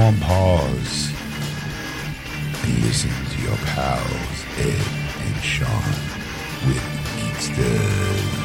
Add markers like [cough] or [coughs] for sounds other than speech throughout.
on pause and listen to your pals, Ed and Sean, with Geeksters.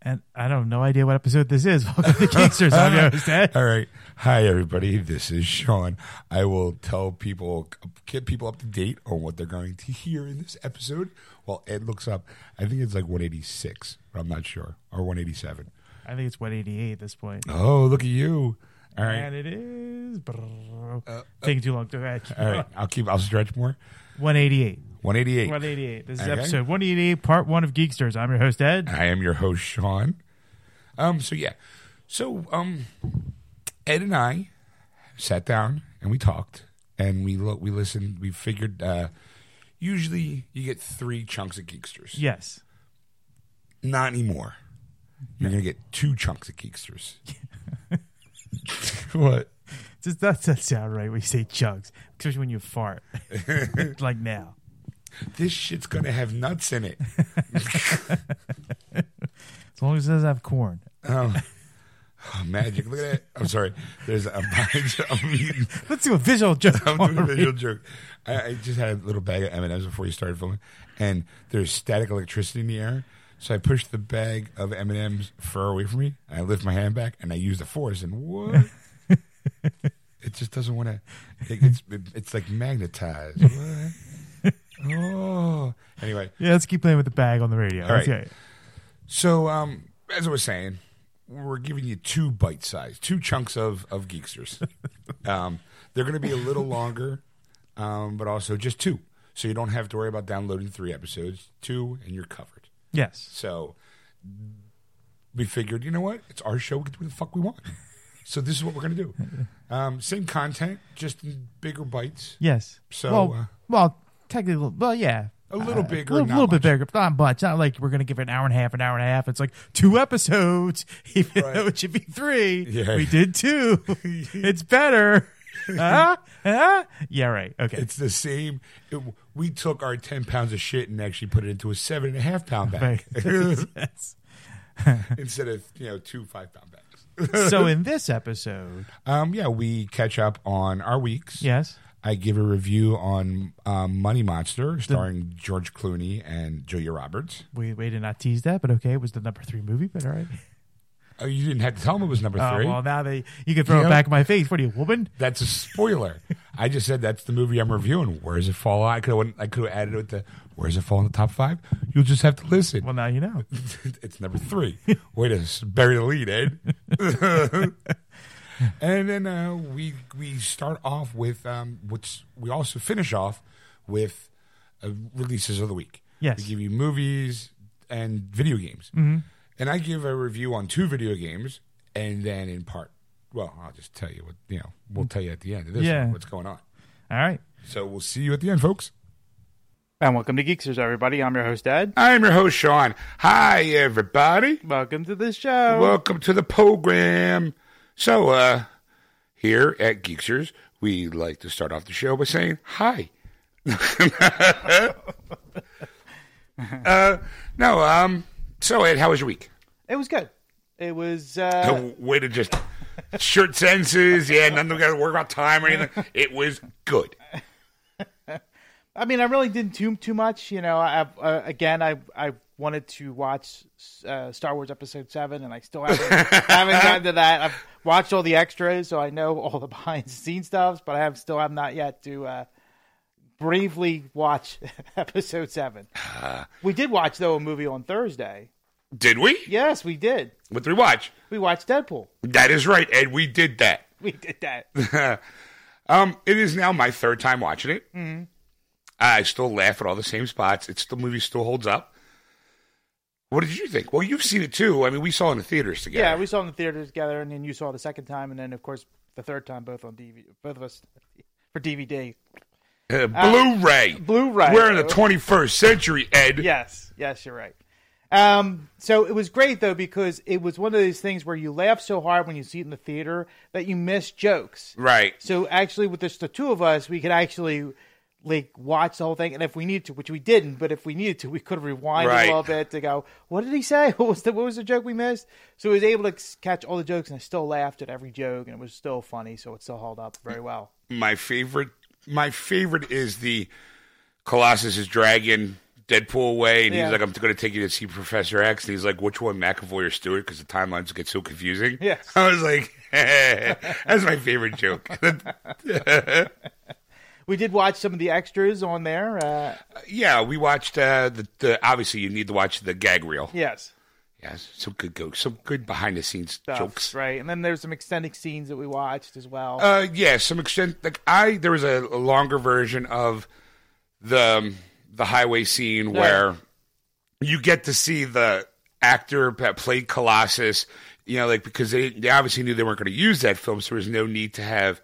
And I don't have no idea what episode this is. [laughs] Welcome to Geeksters. [laughs] I'm your host, Ed. All right. Hi, everybody. This is Sean. I will tell people, get people up to date on what they're going to hear in this episode while Ed looks up. I think it's like 186, but I'm not sure, or 187. I think it's 188 at this point. Oh, look at you. All right. And it is. brrr, taking too long to add. All right. I'll keep, I'll stretch more. 188. 188. 188. This is Okay. episode 188, part one of Geeksters. I'm your host, Ed. I am your host, Sean. Um, so yeah. So um Ed and I sat down and we talked and we look we listened, we figured uh usually you get three chunks of geeksters. Yes. Not anymore. You're gonna get two chunks of geeksters. [laughs] what? Does that doesn't sound right when you say chunks? especially when you fart. [laughs] like now. This shit's gonna have nuts in it. [laughs] As long as it doesn't have corn. Oh, [laughs] magic. Look at that. I'm sorry. There's a bunch I'm [laughs] Let's do a visual [laughs] joke. I'm doing a visual joke. I, I just had a little bag of M and M's before you started filming, and there's static electricity in the air. So I pushed the bag of M and M's far away from me. And I lift my hand back, and I use the force, and what? it just doesn't want to. It, it's it, it's like magnetized. What? oh, anyway. Yeah, let's keep playing with the bag on the radio. All right. Okay. So, um, as I was saying, we're giving you two bite size, two chunks of of geeksters. [laughs] um, they're going to be a little longer, um, but also just two, so you don't have to worry about downloading three episodes. Two, and you're covered. Yes. So, we figured, you know what? It's our show. We can do what the fuck we want. So this is what we're going to do. Um, same content, just in bigger bites. Yes. So, well, uh, well, technically, well, yeah. A little Uh, bigger, a little, little bit bigger, but not much. Not like we're gonna give it an hour and a half, an hour and a half. It's like two episodes, [laughs] even Right. though it should be three. Yeah. We did two. [laughs] it's better. huh? Huh? Yeah, right. Okay. It's the same. It, we took our ten pounds of shit and actually put it into a seven and a half pound bag Right. [laughs] yes. instead of you know two five pound bags. So in this episode, Um, yeah, we catch up on our weeks. yes, I give a review on um, Money Monster, starring George Clooney and Julia Roberts. we we did not tease that, but okay, it was the number three movie. But all right. Oh, you didn't have to tell them it was number Oh three. well, now they you can throw Yeah. it back in my face. What are you, woman? That's a spoiler. [laughs] I just said that's the movie I'm reviewing. Where does it fall? I could have I could have added it to where does it fall in the top five? You'll just have to listen. Well, now you know. [laughs] it's number three. Way to s- bury the lead, Ed. [laughs] and then uh, we we start off with um, which we also finish off with uh, releases of the week. Yes. we give you movies and video games, mm-hmm. and I give a review on two video games, and then in part, well, I'll just tell you what you know. We'll tell you at the end of this Yeah. what's going on. All right. So we'll see you at the end, folks. And welcome to Geeksters, everybody. I'm your host, Ed. I'm your host, Sean. Hi, everybody. Welcome to the show. Welcome to the program. So, uh, here at Geeksters, we like to start off the show by saying hi. [laughs] uh, no, um, so Ed, how was your week? It was good. It was. Uh, way to just short sentences. Yeah, none nothing got to worry about time or anything. [laughs] It was good. [laughs] I mean, I really didn't too too much. You know, I uh, again, I I wanted to watch uh, Star Wars Episode Seven, and I still haven't haven't gotten to that. I've watched all the extras, so I know [laughs] all the behind the scenes stuff, but I have still have not yet to uh, briefly watch [laughs] Episode Seven. [sighs] we did watch though a movie on Thursday. Did we? Yes, we did. What did we watch? We watched Deadpool. That is right, and We did that. [laughs] We did that. Um, it is now my third time watching it. Mm-hmm. I still laugh at all the same spots. It's the movie still holds up. What did you think? Well, you've seen it too. I mean, we saw it in the theaters together. Yeah, we saw it in the theater together, and then you saw it the second time, and then of course the third time, both on DVD, both of us for DVD. uh, Blu-ray. Blu-ray. We're in the 21st century, Ed. Yes, yes, you're right. Um, so it was great though because it was one of those things where you laugh so hard when you see it in the theater that you miss jokes. Right. So actually, with just the two of us, we could actually like watch the whole thing, and if we needed to, which we didn't, but if we needed to, we could have rewinded Right. a little bit to go, "What did he say? [laughs] What was the what was the joke we missed?" So we was able to catch all the jokes, and I still laughed at every joke, and it was still funny, so it still held up very well. my favorite my favorite is the Colossus is dragging Deadpool away and Yeah. he's like I'm going to take you to see Professor X and he's like which one McAvoy or Stewart because the timelines get so confusing Yeah, [laughs] I was like [laughs] that's my favorite joke We did watch some of the extras on there. Uh, yeah we watched uh, the, the obviously you need to watch the gag reel yes, yes some good go some good behind the scenes stuff, jokes right? And then there's some extended scenes that we watched as well. Uh, yeah, some extent. Like I, there was a, a longer version of the um, the highway scene where you get to see the actor that played Colossus. You know, like because they they obviously knew they weren't going to use that film, so there was no need to have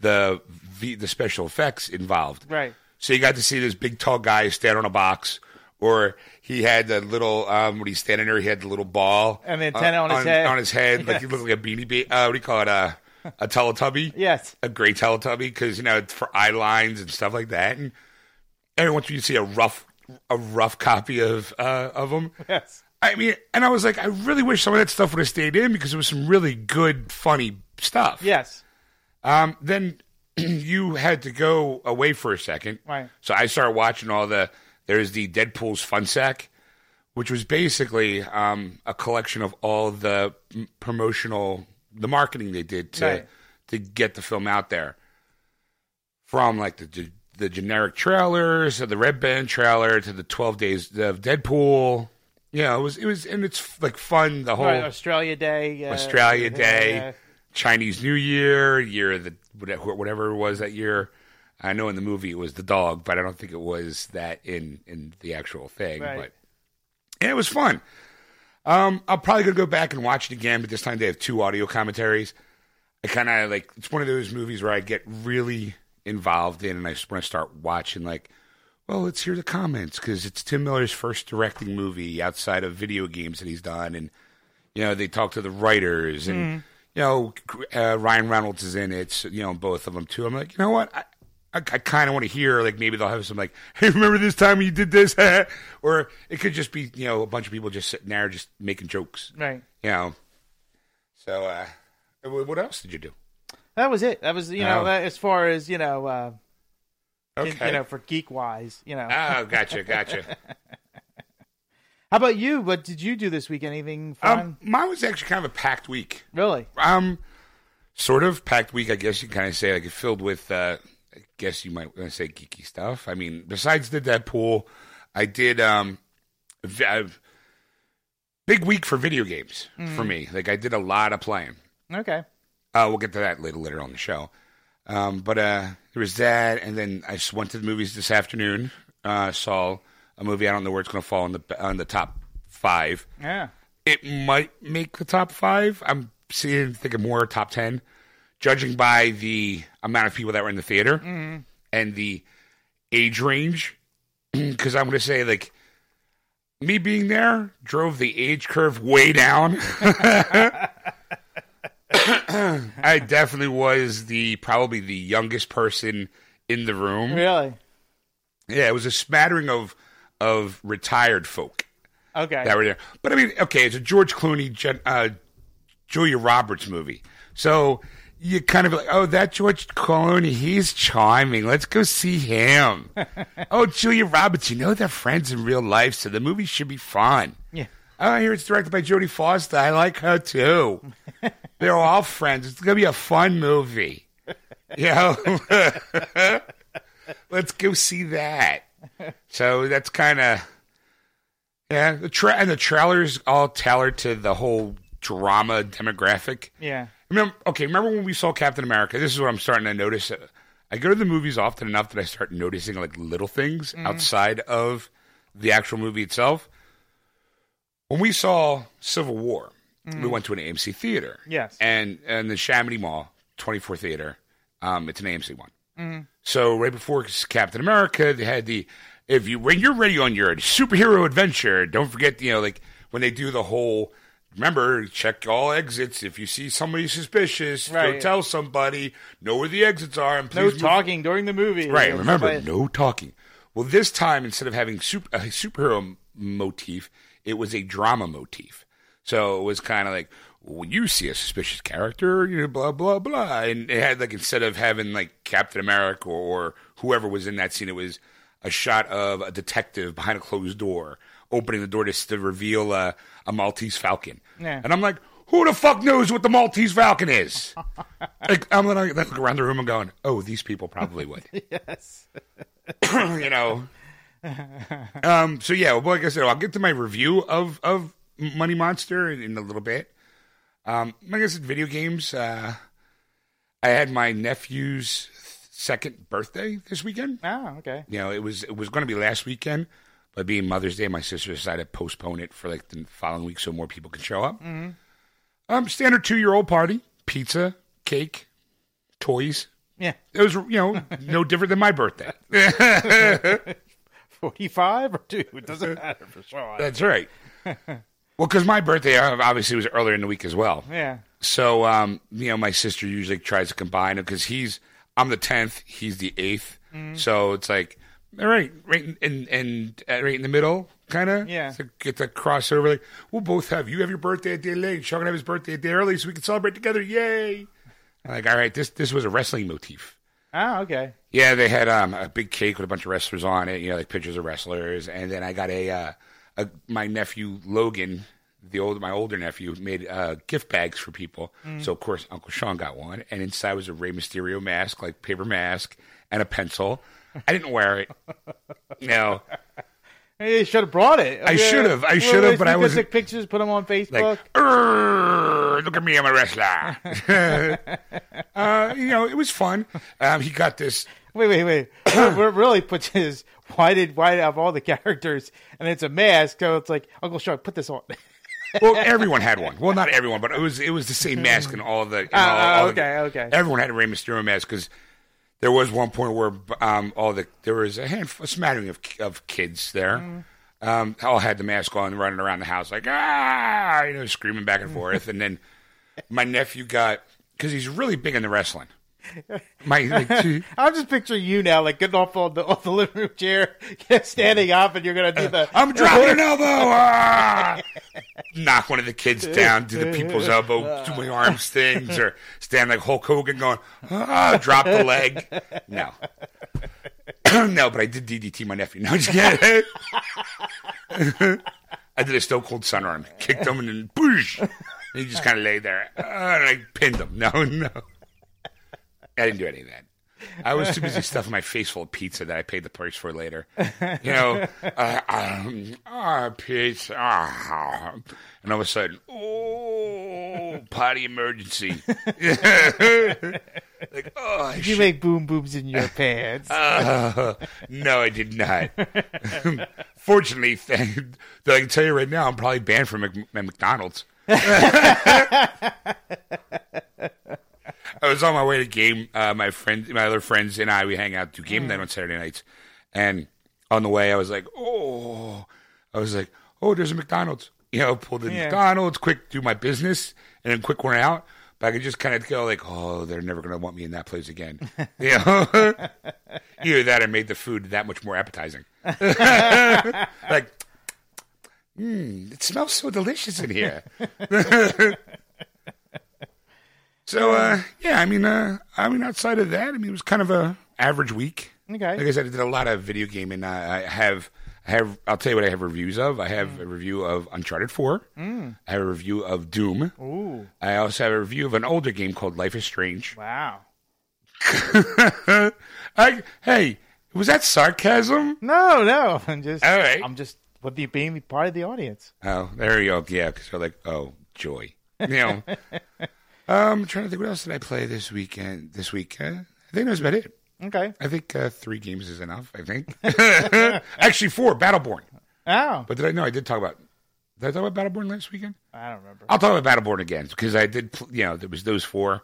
the the, special effects involved. Right. So you got to see this big tall guy stand on a box. Or he had the little um, when he's standing there, he had the little ball And the antenna on his on, head. On his head, like he looked like a beanie baby. Uh, what do you call it? Uh, a Teletubby [laughs] yes, a great Teletubby because you know it's for eye lines and stuff like that. And every once you see a rough a rough copy of uh, of them. yes, I mean, and I was like, I really wish some of that stuff would have stayed in because it was some really good, funny stuff. yes, Um, then [clears throat] you had to go away for a second, Right. So I started watching all the. There's the Deadpool's Fun Sack, which was basically um, a collection of all the promotional, the marketing they did to Right. to get the film out there. From like the the, generic trailers, to the Red Band trailer, to the Twelve Days of Deadpool. Yeah, it was it was, and it's like fun. The whole right. Australia Day, uh, Australia Day, yeah. Chinese New Year, year of the whatever whatever it was that year. I know in the movie it was the dog, but I don't think it was that in in the actual thing. Right. But yeah, it was fun. Um, I'm probably gonna go back and watch it again, but this time they have two audio commentaries. I kind of like it's one of those movies where I get really involved in, and I just want to start watching. Like, well, let's hear the comments because it's Tim Miller's first directing movie outside of video games that he's done, and you know they talk to the writers, and you know uh, Ryan Reynolds is in it, so, you know both of them too. I'm like, you know what, I, I, I kind of want to hear like maybe they'll have some like, [laughs] hey, remember this time you did this, [laughs] or it could just be you know a bunch of people just sitting there just making jokes, Right. you know. So, uh, what else did you do? That was it. That was you know Oh. as far as you know, uh, in- Okay. you know for geek wise, you know. Oh, gotcha, gotcha. [laughs] How about you? What did you do this week? Anything fun? um, mine was actually kind of a packed week. really? Um, sort of packed week, I guess you can kind of say. Like it filled with, uh, I guess you might want to say geeky stuff. I mean, besides the Deadpool, I did um, uh, big week for video games for me. Like I did a lot of playing. Okay. Uh, we'll get to that later later on the show. Um, but uh, there was that, and then I just went to the movies this afternoon. Uh, saw a movie. I don't know where it's going to fall on the on the top five. Yeah. It might make the top five. I'm seeing thinking more top ten, judging by the amount of people that were in the theater mm-hmm. and the age range. [clears throat] Because I'm going to say like me being there drove the age curve way down. [laughs] I definitely was the probably the youngest person in the room. Really? Yeah, it was a smattering of of retired folk Okay. that were there. But I mean, okay, it's a George Clooney, uh, Julia Roberts movie, so you kind of like, oh, that George Clooney, he's charming. Let's go see him. [laughs] oh, Julia Roberts, you know they're friends in real life, so the movie should be fun. yeah. Oh, I hear it's directed by Jodie Foster. I like her too. [laughs] They're all friends. It's gonna be a fun movie. [laughs] You know? Let's go see that. So that's kind of yeah. The tra- and the trailers all tailored to the whole drama demographic. Yeah. Remember? Okay, remember when we saw Captain America? This is what I'm starting to notice. Uh, I go to the movies often enough that I start noticing like little things mm-hmm. outside of the actual movie itself. When we saw Civil War, we mm-hmm. went to an AMC theater. Yes. and and the Chamonix Mall 24 theater. Um, it's an AMC one. Mm-hmm. So right before Captain America, they had the if you when you're ready on your superhero adventure, don't forget you know like when they do the whole. Remember, check all exits. If you see somebody suspicious, go Right. tell somebody. Know where the exits are, and No please move talking during the movie. Right. Remember, like- no talking. Well, this time instead of having super, a superhero motif, it was a drama motif. So it was kind of like when you see a suspicious character, you know, blah blah blah, and it had like instead of having like Captain America or whoever was in that scene, it was a shot of a detective behind a closed door, opening the door to, to reveal a, a Maltese Falcon. Yeah. And I'm like. Who the fuck knows what the Maltese Falcon is? [laughs] like, I'm gonna look around the room and going, "Oh, these people probably would." [laughs] yes. [laughs] you know. um. So yeah, well, like I said, I'll get to my review of of Money Monster in, in a little bit. Um. Like I said, video games. Uh, I had my nephew's second birthday this weekend. Oh, okay. You know, it was it was going to be last weekend, but being Mother's Day, my sister decided to postpone it for like the following week so more people could show up. Mm-hmm. Um, Standard two year old party: pizza, cake, toys. Yeah. It was you know no [laughs] different than my birthday. [laughs] 45 or 2. It doesn't [laughs] matter for sure. That's right. Well, because my birthday uh, obviously was earlier in the week as well. yeah. So, um, you know, my sister usually tries to combine it because he's I'm the tenth, he's the 8th So it's like, all right, right in in, uh, right in the middle, kind of. Yeah. get the crossover. Like we'll both have. You have your birthday a day late. Sean can have his birthday a day early, so we can celebrate together. Yay! I'm like, all right, this this was a wrestling motif. Oh, okay. Yeah, they had um, a big cake with a bunch of wrestlers on it. You know, like pictures of wrestlers, and then I got a, uh, my nephew Logan, the old my older nephew, made uh, gift bags for people. So of course Uncle Sean got one, and inside was a Rey Mysterio mask, like paper mask, and a pencil. I didn't wear it. [laughs] No, you should have brought it. I should've. I should've, but I was Take pictures, put them on Facebook. like, look at me, I'm a wrestler. [laughs] [laughs] uh, you know, it was fun. Um, he got this wait, wait, wait. [coughs] what really puts his why did why of all the characters and it's a mask? So it's like Uncle Sean, put this on. [laughs] Well, everyone had one. Well, not everyone, but it was it was the same mask and all the. In all, Ah, all of the- okay, okay. Everyone had a Rey Mysterio mask because there was one point where um, all the there was a handful, a smattering of of kids there. Mm. Um, all had the mask on, running around the house like ah, you know, screaming back and forth. [laughs] and then my nephew got because he's really big into wrestling. My like, [laughs] two- I'm just picturing you now, like getting off on the off the living room chair, [laughs] standing up, and you're gonna do the. I'm dropping an elbow. [laughs] Ah! Knock one of the kids down, do the people's elbow, do my arms things, or stand like Hulk Hogan going, ah, drop the leg. No. [clears throat] no, but I did DDT my nephew. No, just kidding. I did a Stone Cold Stunner, kicked him, and then boosh. And he just kind of lay there. And I pinned him. No, no. I didn't do any of that. I was too busy stuffing my face full of pizza that I paid the price for later. You know, uh, um, ah, pizza, ah, and all of a sudden, oh, potty emergency. [laughs] like, oh, Did you shit. make boom booms in your pants? Uh, no, I did not. [laughs] Fortunately, th- [laughs] though I can tell you right now, I'm probably banned from Mc- McDonald's. I was on my way to game. Uh, my friend, my other friends, and I, we hang out do game night on Saturday nights. And on the way, I was like, "Oh," I was like, "Oh, there's a McDonald's." You know, pulled in Yeah. McDonald's, quick do my business, and then quick run out. But I could just kind of go like, "Oh, they're never going to want me in that place again." [laughs] you know, [laughs] either that or made the food that much more appetizing. [laughs] like, mm, it smells so delicious in here. So, uh, yeah, I mean, uh, I mean, outside of that, I mean, it was kind of a average week. Okay. Like I said, I did a lot of video gaming. I, I have, I have. I'll tell you what I have reviews of. I have a review of Uncharted Four. I have a review of Doom. Ooh, I also have a review of an older game called Life is Strange. wow. [laughs] I, hey, was that sarcasm? No, no. I'm just. All right. I'm just with the being part of the audience. Oh, there you go. Yeah, because they're like, oh, joy. You know. [laughs] um, I'm trying to think, what else did I play this weekend? This week, uh, I think that's about it. Okay. I think uh, three games is enough. I think. [laughs] Actually, four. Battleborn. Oh, But did I? No, I did talk about. Did I talk about Battleborn last weekend? I don't remember. I'll talk about Battleborn again because I did. You know, there was those four.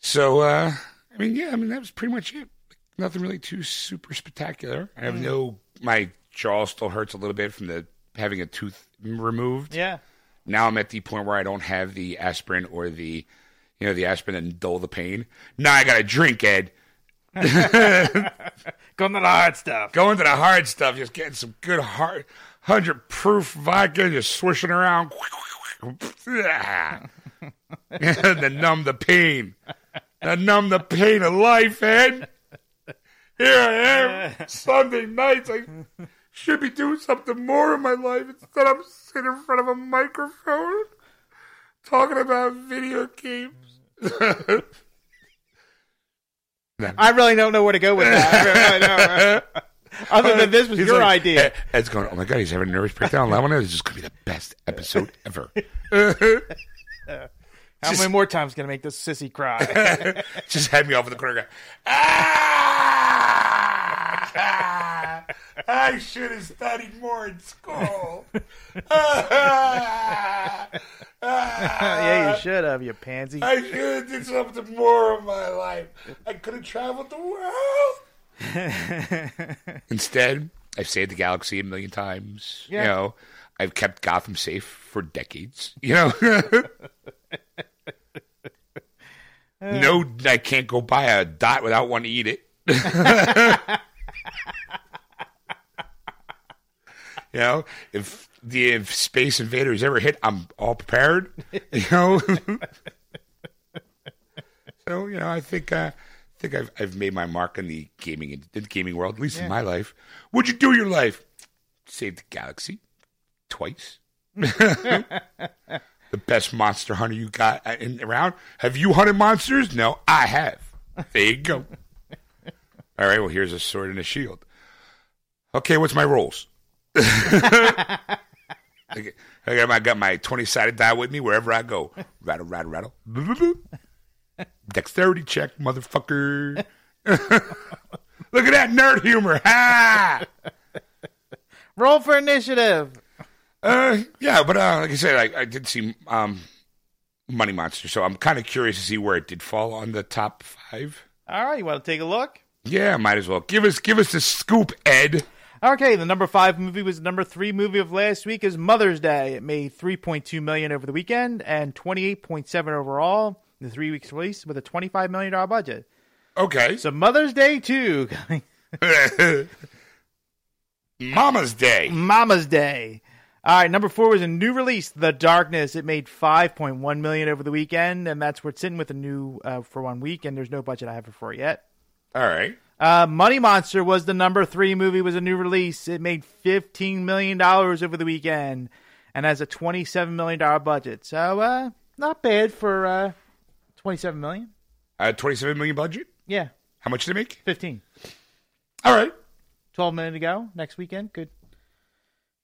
So, uh, I mean, yeah, I mean that was pretty much it. nothing really too super spectacular. I have no. My jaw still hurts a little bit from the having a tooth removed. Yeah. Now I'm at the point where I don't have the aspirin or the, you know, the aspirin and dull the pain. Now I got to drink, Ed. [laughs] Going to the hard stuff. Going to the hard stuff, just getting some good hard hundred proof vodka, just swishing around. [laughs] to numb the pain. To numb the pain of life, Ed. Here I am, [laughs] Sunday nights. I should be doing something more in my life. Instead, I'm sitting in front of a microphone talking about video games. [laughs] I really don't know where to go with that. I know. Other than this was He's your like- idea. Ed's going, oh my God, he's having a nervous breakdown. That one This is just going to be the best episode ever. [laughs] How many more times can I make this sissy cry? [laughs] just had me off in the corner. Ah! [laughs] I should have studied more in school. Ah! [laughs] yeah, you should have, you pansy. I should have did something more of my life. I could have traveled the world. [laughs] Instead, I've saved the galaxy a million times. Yeah. You know, I've kept Gotham safe for decades. You know, no, I can't go buy a dot without wanting to eat it. [laughs] you know, if the if Space Invaders ever hit, I'm all prepared. [laughs] You know. [laughs] So you know, I think uh, I think I've I've made my mark in the gaming in the gaming world, at least in my life. What'd you do in your life? Saved the galaxy twice. the best monster hunter you got uh, in, around. Have you hunted monsters? No, I have. There you go. All right. Well, here's a sword and a shield. Okay, what's my rolls? Okay, [laughs] I got my, got my 20 sided die with me wherever I go. Rattle, rattle, rattle. [laughs] Dexterity check, motherfucker. [laughs] Look at that nerd humor. Ha! Roll for initiative. Uh, yeah, but uh, like I said, I, I did see um, Money Monster, so I'm kind of curious to see where it did fall on the top five. All right, you want to take a look? Yeah, might as well give us give us the scoop, Ed. Okay, the number five movie was the number three movie of last week is Mother's Day. It made three point two million over the weekend and twenty eight point seven overall. in The three weeks release with a twenty five million dollar budget. Okay, So Mother's Day too. [laughs] [laughs] Mama's Day. Mama's Day. All right, number four was a new release, The Darkness. It made five point one million over the weekend, and that's where it's sitting with a new uh, for one week. And there's no budget I have for it yet. All right. Uh, Money Monster was the number three movie. Was a new release. It made fifteen million dollars over the weekend, and has a twenty-seven million dollar budget. So, uh, not bad for uh, twenty-seven million. Uh, 27 million budget. Yeah, How much did it make? fifteen. All right. Twelve million to go next weekend. Good.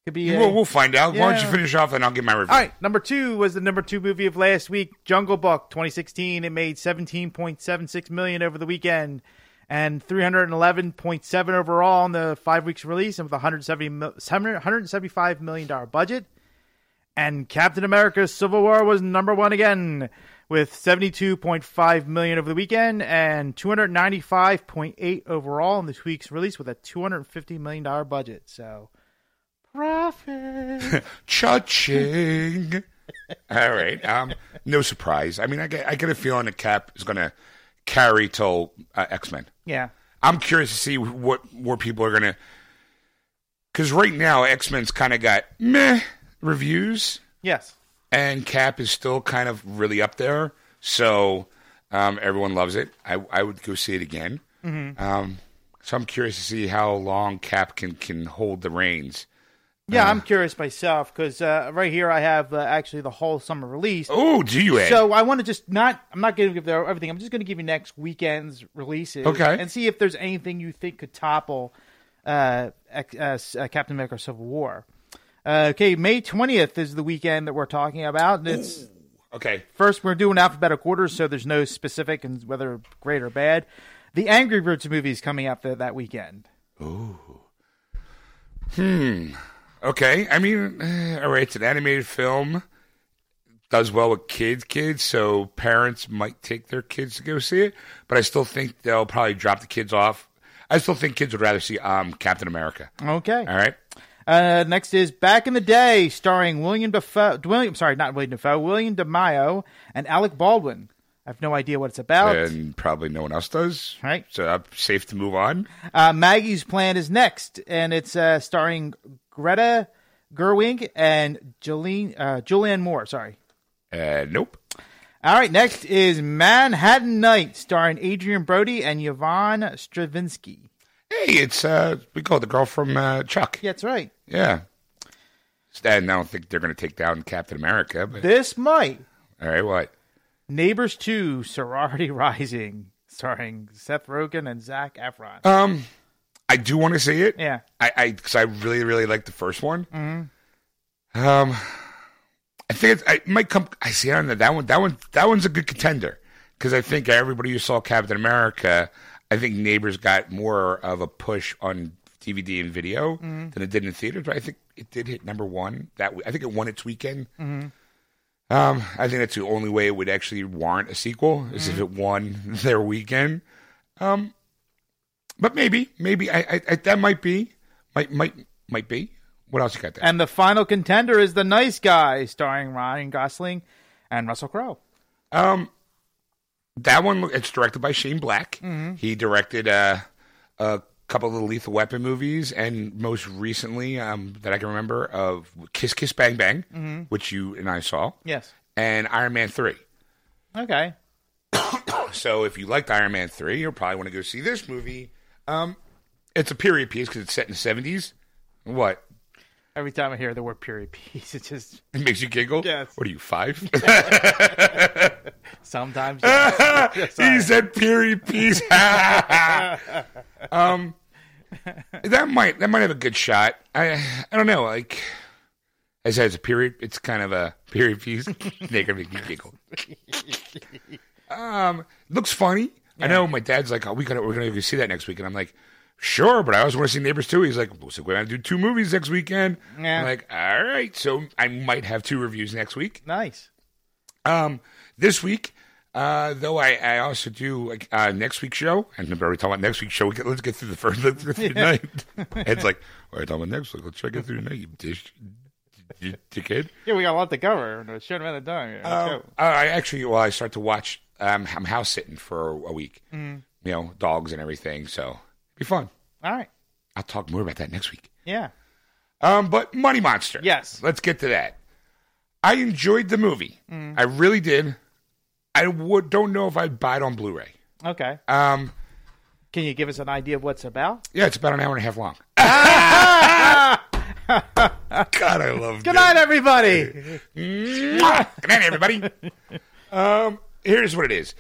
could be. a- We'll, we'll find out. Why don't you finish off and I'll give my review. All right, number two was the number two movie of last week, Jungle Book, 2016. It made 17.76 million over the weekend and 311.7 overall in the five weeks release, and with 170, 175 million dollar budget. And Captain America: Civil War was number one again, with 72.5 million over the weekend and 295.8 overall in this week's release, with a 250 million dollar budget. So, profit. [laughs] Cha-ching. [laughs] All right. Um, no surprise. I mean, I get, I get a feeling the Cap is to carry till uh, X Men. yeah. I'm curious to see what more people are going to. Because right now, X Men's kind of got meh reviews, Yes. and Cap is still kind of really up there. So um, everyone loves it. I, I would go see it again. Um, so I'm curious to see how long Cap can, can hold the reins. Yeah, I'm curious myself because uh, right here I have uh, actually the whole summer release. Oh, do you, Ed? So I want to just not. I'm not going to give everything. I'm just going to give you next weekend's releases. Okay. And see if there's anything you think could topple uh, uh, uh, Captain America: Civil War. Uh, okay, May 20th is the weekend that we're talking about. And it's okay. first we're doing alphabetical order, so there's no specific and whether great or bad. The Angry Birds movie is coming out the, that weekend. Okay, I mean, eh, all right, it's an animated film. Does well with kids, kids, so parents might take their kids to go see it. But I still think they'll probably drop the kids off I still think kids would rather see um, Captain America. Okay. All right. Uh, next is Back in the Day, starring William Defoe. William, sorry, not William Defoe. William DeMeo and Alec Baldwin. I have no idea what it's about. And probably no one else does. Right. So I'm safe to move on. Uh, Maggie's Plan is next, and it's uh, starring Greta Gerwig and Jolene, uh, Julianne Moore. Sorry. Uh, nope. All right, next is Manhattan Night, starring Adrien Brody and Yvonne Strahovski. Hey, it's uh, we call it the girl from uh, Chuck. Yeah, that's right. Yeah. And I don't think they're going to take down Captain America. But This might. all right, what? Neighbors 2, Sorority [laughs] Rising, starring Seth Rogen and Zac Efron. Um, I do want to see it. yeah. I, I, because I really, really like the first one. Um, I think it's, I might come. I see on that that one. That one. That one's a good contender because I think everybody who saw Captain America, I think Neighbors got more of a push on DVD and video than it did in theaters. But I think it did hit number one. That I think it won its weekend. Um, I think that's the only way it would actually warrant a sequel is if it won [laughs] their weekend. Um, but maybe, maybe I, I, I that might be, might, might, might be. What else you got there? And the final contender is The Nice Guy, starring Ryan Gosling and Russell Crowe. Um, that one it's directed by Shane Black. Mm-hmm. He directed uh, a couple of the Lethal Weapon movies, and most recently, um, that I can remember, of Kiss Kiss Bang Bang, Mm-hmm. which you and I saw, Yes. and Iron Man Three. Okay. [coughs] So if you liked Iron Man three, you'll probably want to go see this movie. Um, it's a period piece because it's set in the seventies. What? Every time I hear the word period piece, it just It makes you giggle. Yes. What are you five? [laughs] sometimes. yes. Yes, [laughs] he said period piece. [laughs] um, that might that might have a good shot. I I don't know. Like I said, it's a period. It's kind of a period piece. They're gonna make me giggle. um, looks funny. I know my dad's like, oh, we got we're gonna go see that next week, and I'm like, sure, but I also want to see Neighbors too. He's like, well, so we're gonna do two movies next weekend. Yeah. I'm like, all right, so I might have two reviews next week. nice. Um, this week, uh, though, I, I also do like, uh, next week's show, and I'm already talking about next week's show. We get, let's get through the first, let's get through the [laughs] night. it's like, all right, talking about next week. Let's try to get through the night, you dish, you dickhead. Yeah, we got a lot to cover in a short amount of time. Here. Let's Um. I actually, well, I start to watch. Um, I'm house sitting for a week. You know, dogs and everything. So be fun. All right. I'll talk more about that next week. Yeah. Um, but Money Monster. Yes. Let's get to that. I enjoyed the movie. I really did. I would don't know if I'd buy it on Blu-ray. Okay. Um, Can you give us an idea of what's about? yeah, it's about an hour and a half long. [laughs] God, I love Good night, everybody. [laughs] Good night, everybody. um, [laughs] here's what it is.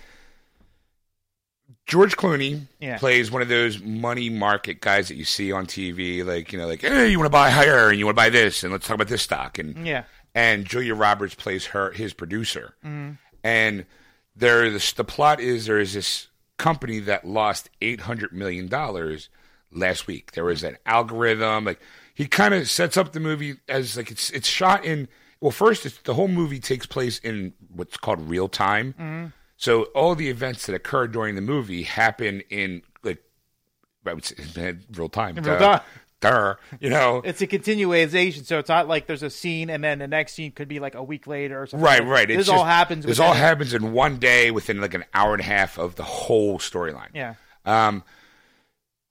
George Clooney Yeah. plays one of those money market guys that you see on TV, like you know, like hey, you want to buy higher and you want to buy this, and let's talk about this stock, and Yeah. and Julia Roberts plays her his producer, mm-hmm. and there the the plot is there is this company that lost eight hundred million dollars last week. There was an algorithm like he kind of sets up the movie as like it's it's shot in well first it's, the whole movie takes place in what's called real time. So all the events that occur during the movie happen in like say, [laughs] real time. real time. duh, you know. It's a continuation, so it's not like there's a scene and then the next scene could be like a week later or something. Right, right. It's This just- all happens. This all happens in one day within like an hour and a half of the whole storyline. Yeah. Um,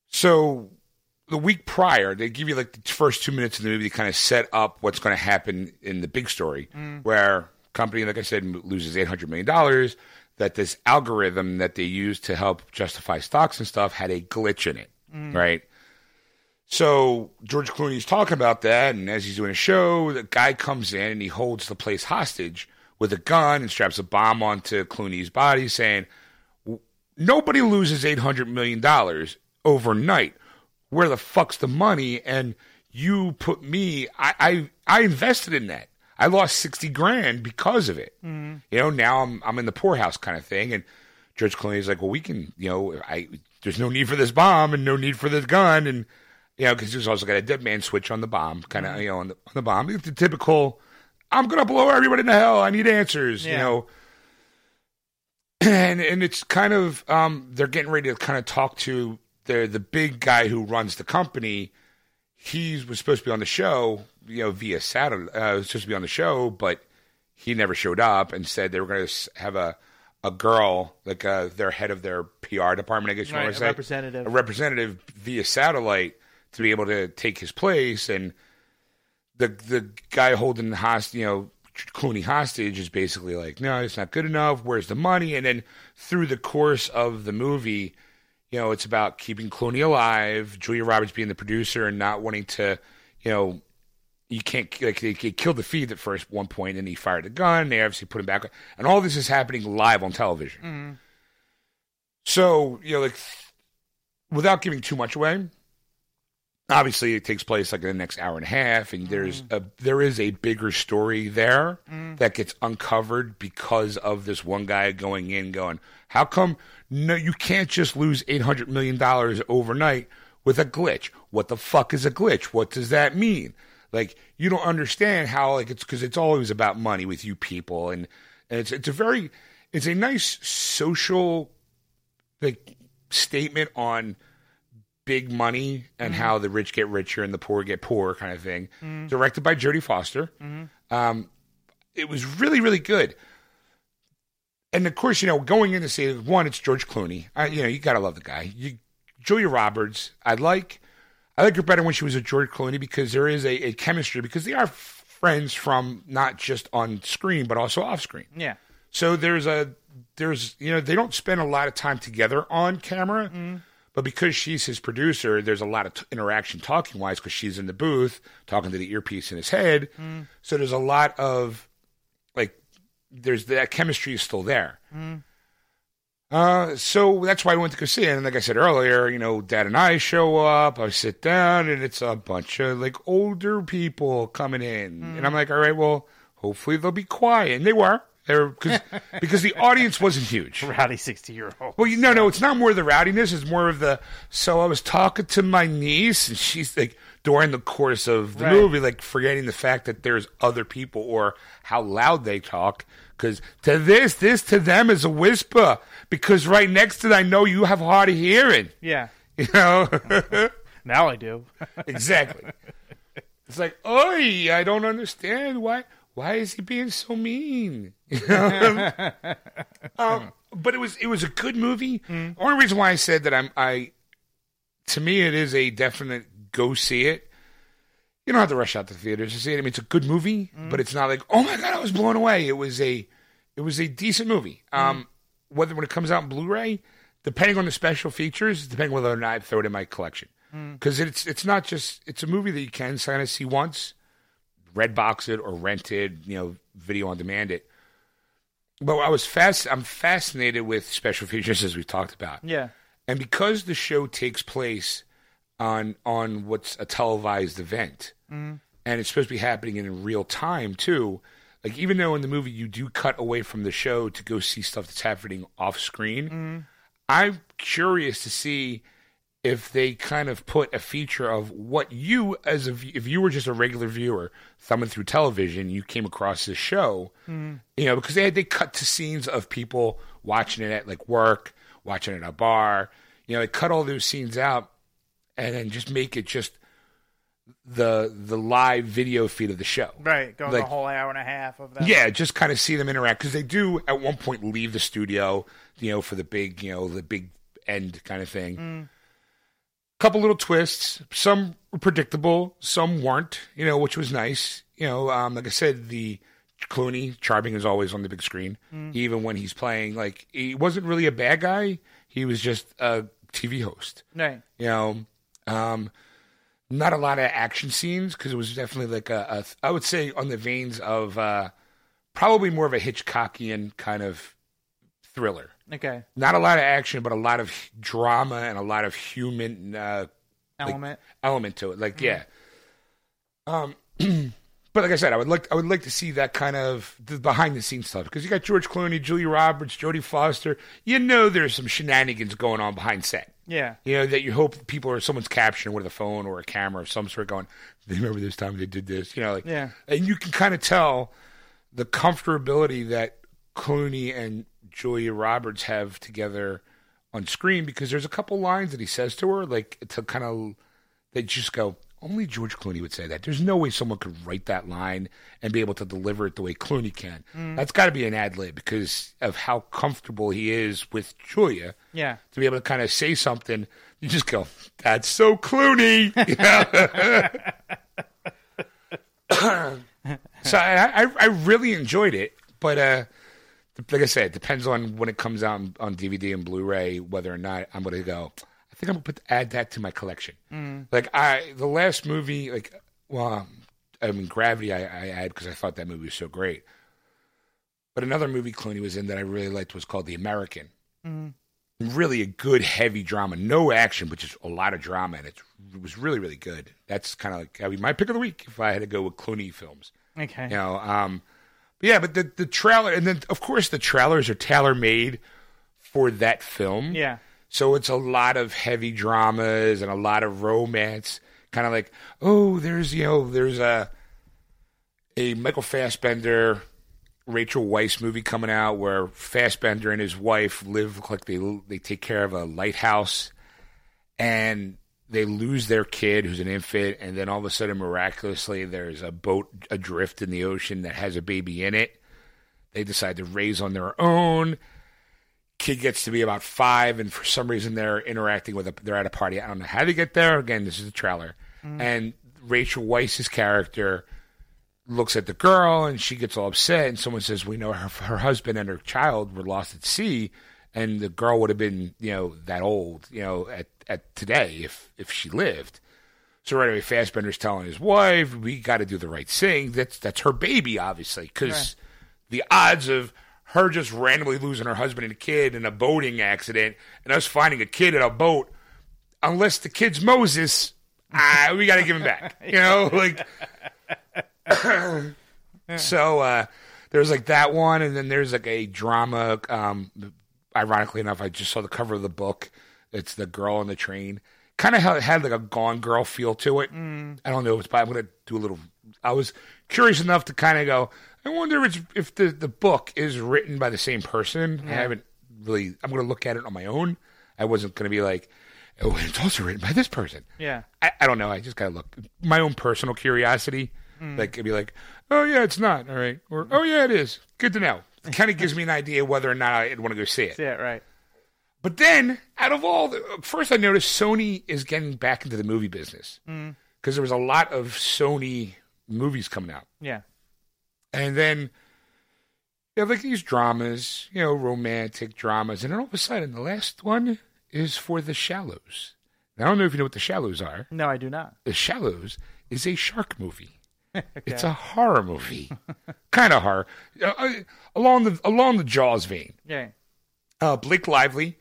so the week prior, they give you like the first two minutes of the movie to kind of set up what's going to happen in the big story, mm. where company, like I said, loses eight hundred million dollars. That this algorithm that they use to help justify stocks and stuff had a glitch in it, mm. right? So George Clooney's talking about that, and as he's doing a show, the guy comes in and he holds the place hostage with a gun and straps a bomb onto Clooney's body, saying, "Nobody loses eight hundred million dollars overnight. Where the fuck's the money?" And you put me, I, I, I invested in that. I lost sixty grand because of it. You know, now I'm I'm in the poorhouse kind of thing, and George Clooney's like, well, we can, you know, I there's no need for this bomb and no need for this gun, and you know, because there's also got a dead man switch on the bomb, kind of, you know, on the, on the bomb. It's the typical, I'm gonna blow everybody into hell. I need answers, you know. [clears throat] And and it's kind of um they're getting ready to kind of talk to the the big guy who runs the company, he was supposed to be on the show, you know, via satellite. Uh, was supposed to be on the show, but he never showed up and said they were going to have a a girl, like uh, their head of their PR department, I guess you Right, want a to say, representative. a representative via satellite to be able to take his place, and the the guy holding the hostage, you know, Clooney hostage is basically like, no, it's not good enough. Where's the money? And then through the course of the movie, you know, it's about keeping Clooney alive, Julia Roberts being the producer and not wanting to, you know, you can't like they, they killed the feed at first one point and he fired the gun. They obviously put him back, and all this is happening live on television. Mm-hmm. So you know, like without giving too much away, obviously it takes place like in the next hour and a half, and there's mm. a there is a bigger story there mm. that gets uncovered because of this one guy going in, going, how come no you can't just lose eight hundred million dollars overnight with a glitch? What the fuck is a glitch? What does that mean? Like you don't understand how like it's because it's always about money with you people, and, and it's it's a very it's a nice social like statement on big money and mm-hmm. how the rich get richer and the poor get poor kind of thing. Mm-hmm. Directed by Jodie Foster. Mm-hmm. Um, it was really really good. And of course, you know, going in to say one, it's George Clooney. I, you know, you gotta love the guy. You, Julia Roberts, I like. I like her better when she was a George Clooney because there is a, a chemistry because they are friends from not just on screen but also off screen. Yeah. So there's a there's you know they don't spend a lot of time together on camera, but because she's his producer, there's a lot of t- interaction talking wise because she's in the booth talking to the earpiece in his head. Mm. So there's a lot of like there's that chemistry is still there. Mm. Uh, so that's why I went to go see it. And like I said earlier, you know, Dad and I show up. I sit down, and it's a bunch of like older people coming in, and mm. I'm like, all right, well, hopefully they'll be quiet, and they were. They were [laughs] because the audience wasn't huge. Rowdy sixty year old. Well, you no, no, it's not more the rowdiness. It's more of the. So I was talking to my niece, and she's like during the course of the Right. movie, like forgetting the fact that there's other people or how loud they talk. Because to this, this to them is a whisper. Because right next to, it, I know you have hard of hearing. Yeah. [laughs] You know, [laughs] Now I do. exactly. It's like, oi, I don't understand why. Why is he being so mean? You [laughs] know? [laughs] Um, um, but it was it was a good movie. The only reason why I said that I'm I, to me, it is a definite go see it. You don't have to rush out to the theaters to see it. I mean, it's a good movie, mm-hmm. but it's not like, oh my god, I was blown away. It was a, it was a decent movie. Mm-hmm. Um, whether when it comes out in Blu-ray, depending on the special features, depending whether or not I throw it in my collection, mm. because it's it's not just it's a movie that you can sign of see once, red box it or rent it, you know, video on demand it. But I was fast. I'm fascinated with special features as we've talked about. Yeah. And because the show takes place on on what's a televised event, mm-hmm. and it's supposed to be happening in real time too. Like even though in the movie you do cut away from the show to go see stuff that's happening off screen, mm-hmm. I'm curious to see if they kind of put a feature of what you as a if you were just a regular viewer thumbing through television you came across this show mm-hmm. you know because they had they cut to scenes of people watching it at like work watching it at a bar you know they cut all those scenes out and then just make it just the the live video feed of the show Right. Going Like- the whole hour and a half of that. yeah, just kind of see them interact because they do at one point leave the studio, you know, for the big, you know, the big end kind of thing. Mm. Couple little twists, some were predictable, some weren't, you know, which was nice. You know, um, like I said, the Clooney charming is always on the big screen, even when he's playing. Like he wasn't really a bad guy; he was just a TV host. Right. You know, um, not a lot of action scenes because it was definitely like a, a, I would say on the veins of uh, probably more of a Hitchcockian kind of thriller. Okay. Not a lot of action, but a lot of drama and a lot of human uh, Element. element to it. Like, yeah. Um, [clears throat] but like I said, I would like I would like to see that kind of the behind the scenes stuff because you got George Clooney, Julia Roberts, Jodie Foster. You know, there's some shenanigans going on behind set. yeah. You know, that you hope people or someone's capturing with a phone or a camera of some sort going, "Do you remember this time they did this? You know, like, Yeah. and you can kind of tell the comfortability that Clooney and Julia Roberts have together on screen because there's a couple lines that he says to her, like to kind of they just go. Only George Clooney would say that. There's no way someone could write that line and be able to deliver it the way Clooney can. That's got to be an ad lib because of how comfortable he is with Julia Yeah. to be able to kind of say something. You just go, "That's so Clooney." [laughs] [laughs] So I, I I really enjoyed it, but uh, like I said, it depends on when it comes out on, on DVD and Blu-ray whether or not I'm going to go. I think I'm going to add that to my collection. Mm. Like I, the last movie, like well, um, I mean Gravity, I, I add because I thought that movie was so great. But another movie Clooney was in that I really liked was called The American. Mm. Really a good heavy drama, no action, but just a lot of drama, and it's, it was really really good. That's kind of like I mean my pick of the week if I had to go with Clooney films. Okay. You know, um, yeah, but the the trailer, and then of course the trailers are tailor made for that film. Yeah. So it's a lot of heavy dramas and a lot of romance. Kind of like, oh, there's you know, there's a a Michael Fassbender, Rachel Weisz movie coming out where Fassbender and his wife live like they they take care of a lighthouse, and they lose their kid who's an infant, and then all of a sudden, miraculously, there's a boat adrift in the ocean that has a baby in it. They decide to raise on their own kid gets to be about five, and for some reason they're interacting with a. They're at a party. I don't know how they get there. Again, this is a trailer, mm. and Rachel Weisz's character looks at the girl, and she gets all upset. And someone says, "We know her, her husband and her child were lost at sea." And the girl would have been, you know, that old, you know, at, at today if if she lived. So right away, Fassbender's telling his wife, "We got to do the right thing. That's that's her baby, obviously, because the odds of her just randomly losing her husband and a kid in a boating accident, and us finding a kid in a boat, unless the kid's Moses, ah, we got to give him back. [laughs] You know, like." [coughs] so uh, there's like that one, and then there's like a drama. Um, ironically enough, I just saw the cover of the book. It's the girl on the train. Kind of had, had like a Gone Girl feel to it. Mm. I don't know if it's, but I'm gonna do a little. I was curious enough to kind of go. I wonder if it's, if the the book is written by the same person. I haven't really. I'm gonna look at it on my own. I wasn't gonna be like, oh, it's also written by this person. Yeah. I, I don't know. I just gotta look. My own personal curiosity. Mm. Like, it'd be like, oh, yeah, it's not. All right. Or, oh, yeah, it is. Good to know. It kind of gives me an idea whether or not I'd want to go see it. Yeah. Right. But then, out of all the. First, I noticed Sony is getting back into the movie business. Mm. Because there was a lot of Sony movies coming out. Yeah. And then you have like these dramas, you know, romantic dramas. And then all of a sudden, the last one is for The Shallows. Now, I don't know if you know what The Shallows are. No, I do not. The Shallows is a shark movie. [laughs] It's a horror movie, kind of horror, uh, uh, along the along the Jaws vein. Yeah. Uh, Blake Lively,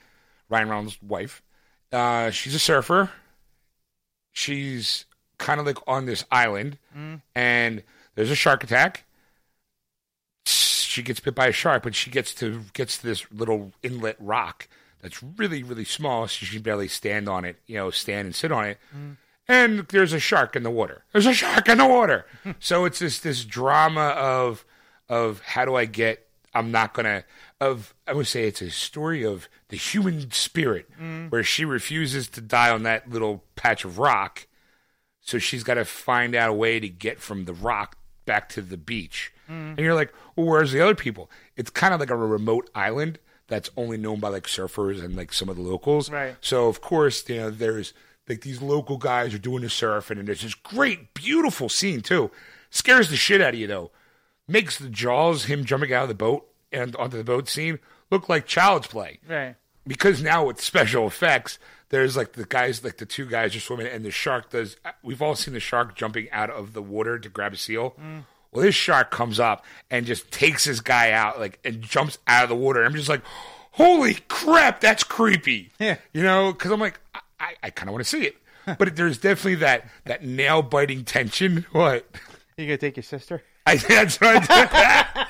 Ryan Reynolds' wife, uh, she's a surfer. She's kind of like on this island, and there's a shark attack. She gets bit by a shark, but she gets to gets to this little inlet rock that's really really small, so she can barely stand on it. You know, stand and sit on it. And there's a shark in the water. There's a shark in the water. [laughs] so it's this this drama of of how do I get? I'm not gonna. Of I would say it's a story of the human spirit, mm. where she refuses to die on that little patch of rock, so she's got to find out a way to get from the rock back to the beach. Mm. And you're like, well, where's the other people? It's kind of like a remote island that's only known by like surfers and like some of the locals. Right. So of course, you know, there's like these local guys are doing the surfing, and there's this great, beautiful scene too. Scares the shit out of you though. Makes the jaws, him jumping out of the boat and onto the boat scene, look like child's play Right. because now with special effects, there's like the guys, like the two guys are swimming, and the shark does. We've all seen the shark jumping out of the water to grab a seal. Mm. Well, this shark comes up and just takes this guy out, like, and jumps out of the water. I'm just like, holy crap, that's creepy. Yeah. You know, because I'm like, I, I, kind of want to see it, but there's definitely that that nail biting tension. [laughs] What? You gonna take your sister? I that's what I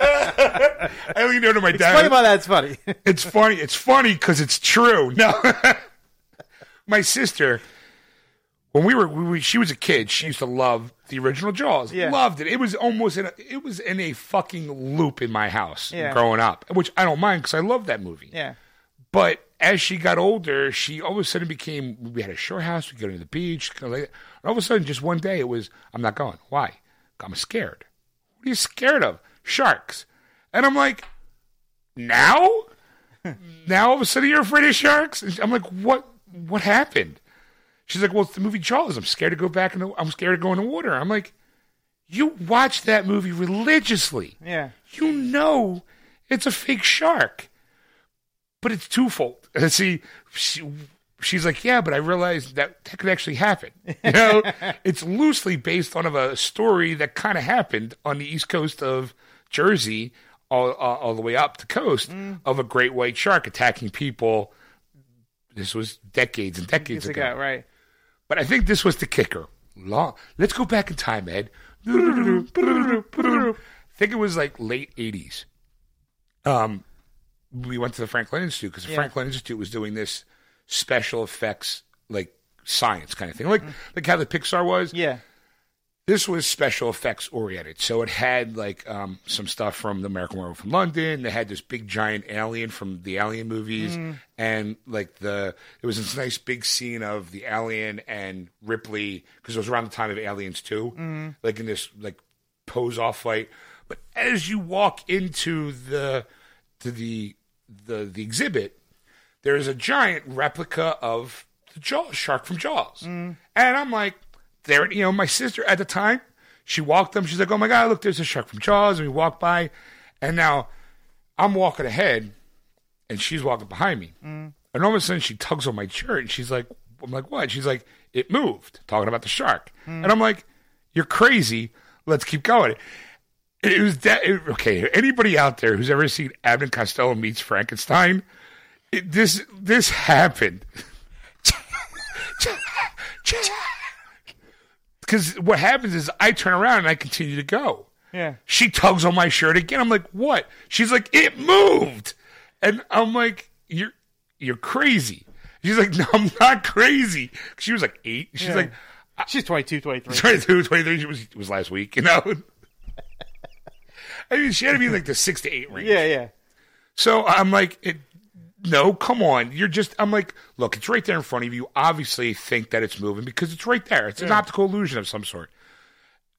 [laughs] only know to my dad. Funny about that's funny. [laughs] It's funny. It's funny because it's true. No, my sister, when we were, we, we- she was a kid. She used to love the original Jaws. Yeah. Loved it. It was almost in a, it was in a fucking loop in my house Yeah. growing up, which I don't mind because I love that movie. yeah. But as she got older, she all of a sudden became. We had a shore house. We go to the beach. Kind of like, and all of a sudden, just one day, it was. I'm not going. Why? I'm scared. What are you scared of? Sharks. And I'm like, now? [laughs] now all of a sudden you're afraid of sharks? And I'm like, what? What happened? She's like, well, it's the movie Jaws. I'm scared to go back in the. I'm scared to go in the water. I'm like, you watch that movie religiously. Yeah. You know it's a fake shark, but it's twofold. [laughs] See, she, she's like, yeah, but I realized that that could actually happen. [laughs] You know, it's loosely based on of a story that kind of happened on the east coast of Jersey, all, uh, all the way up the coast, of a great white shark attacking people. This was decades and decades ago. ago, right? But I think this was the kicker. Long. Let's go back in time, Ed. I think it was like late '80s. Um, we went to the Franklin Institute because the Yeah. Franklin Institute was doing this special effects, like science kind of thing, like mm. like how the Pixar was. Yeah. This was special effects oriented, so it had like um, some stuff from the American Werewolf from London. They had this big giant alien from the Alien movies, mm. and like the it was this nice big scene of the alien and Ripley because it was around the time of Aliens 2 mm. like in this like pose off fight. But as you walk into the to the the the exhibit, there is a giant replica of the Jaws shark from Jaws, mm. and I'm like, there, you know, my sister at the time, she walked them. She's like, oh my god, look, there's a shark from Jaws, and we walked by, and now I'm walking ahead, and she's walking behind me, mm. and all of a sudden she tugs on my shirt, and she's like, I'm like, what? She's like, it moved, talking about the shark, mm. and I'm like, you're crazy. Let's keep going. It was that okay. Anybody out there who's ever seen Abbott and Costello meets Frankenstein, it, this this happened. [laughs] Because what happens is I turn around and I continue to go. Yeah. She tugs on my shirt again. I'm like, what? She's like, it moved, and I'm like, you're you're crazy. She's like, no, I'm not crazy. She was like eight. She's Yeah. like, She's 22, 23. [laughs] 22, 23, she was, was last week, you know? [laughs] I mean, she had to be like the six to eight range. Yeah, yeah. So I'm like, it, no, come on. You're just, I'm like, look, it's right there in front of you. Obviously, think that it's moving because it's right there. It's an optical illusion of some sort.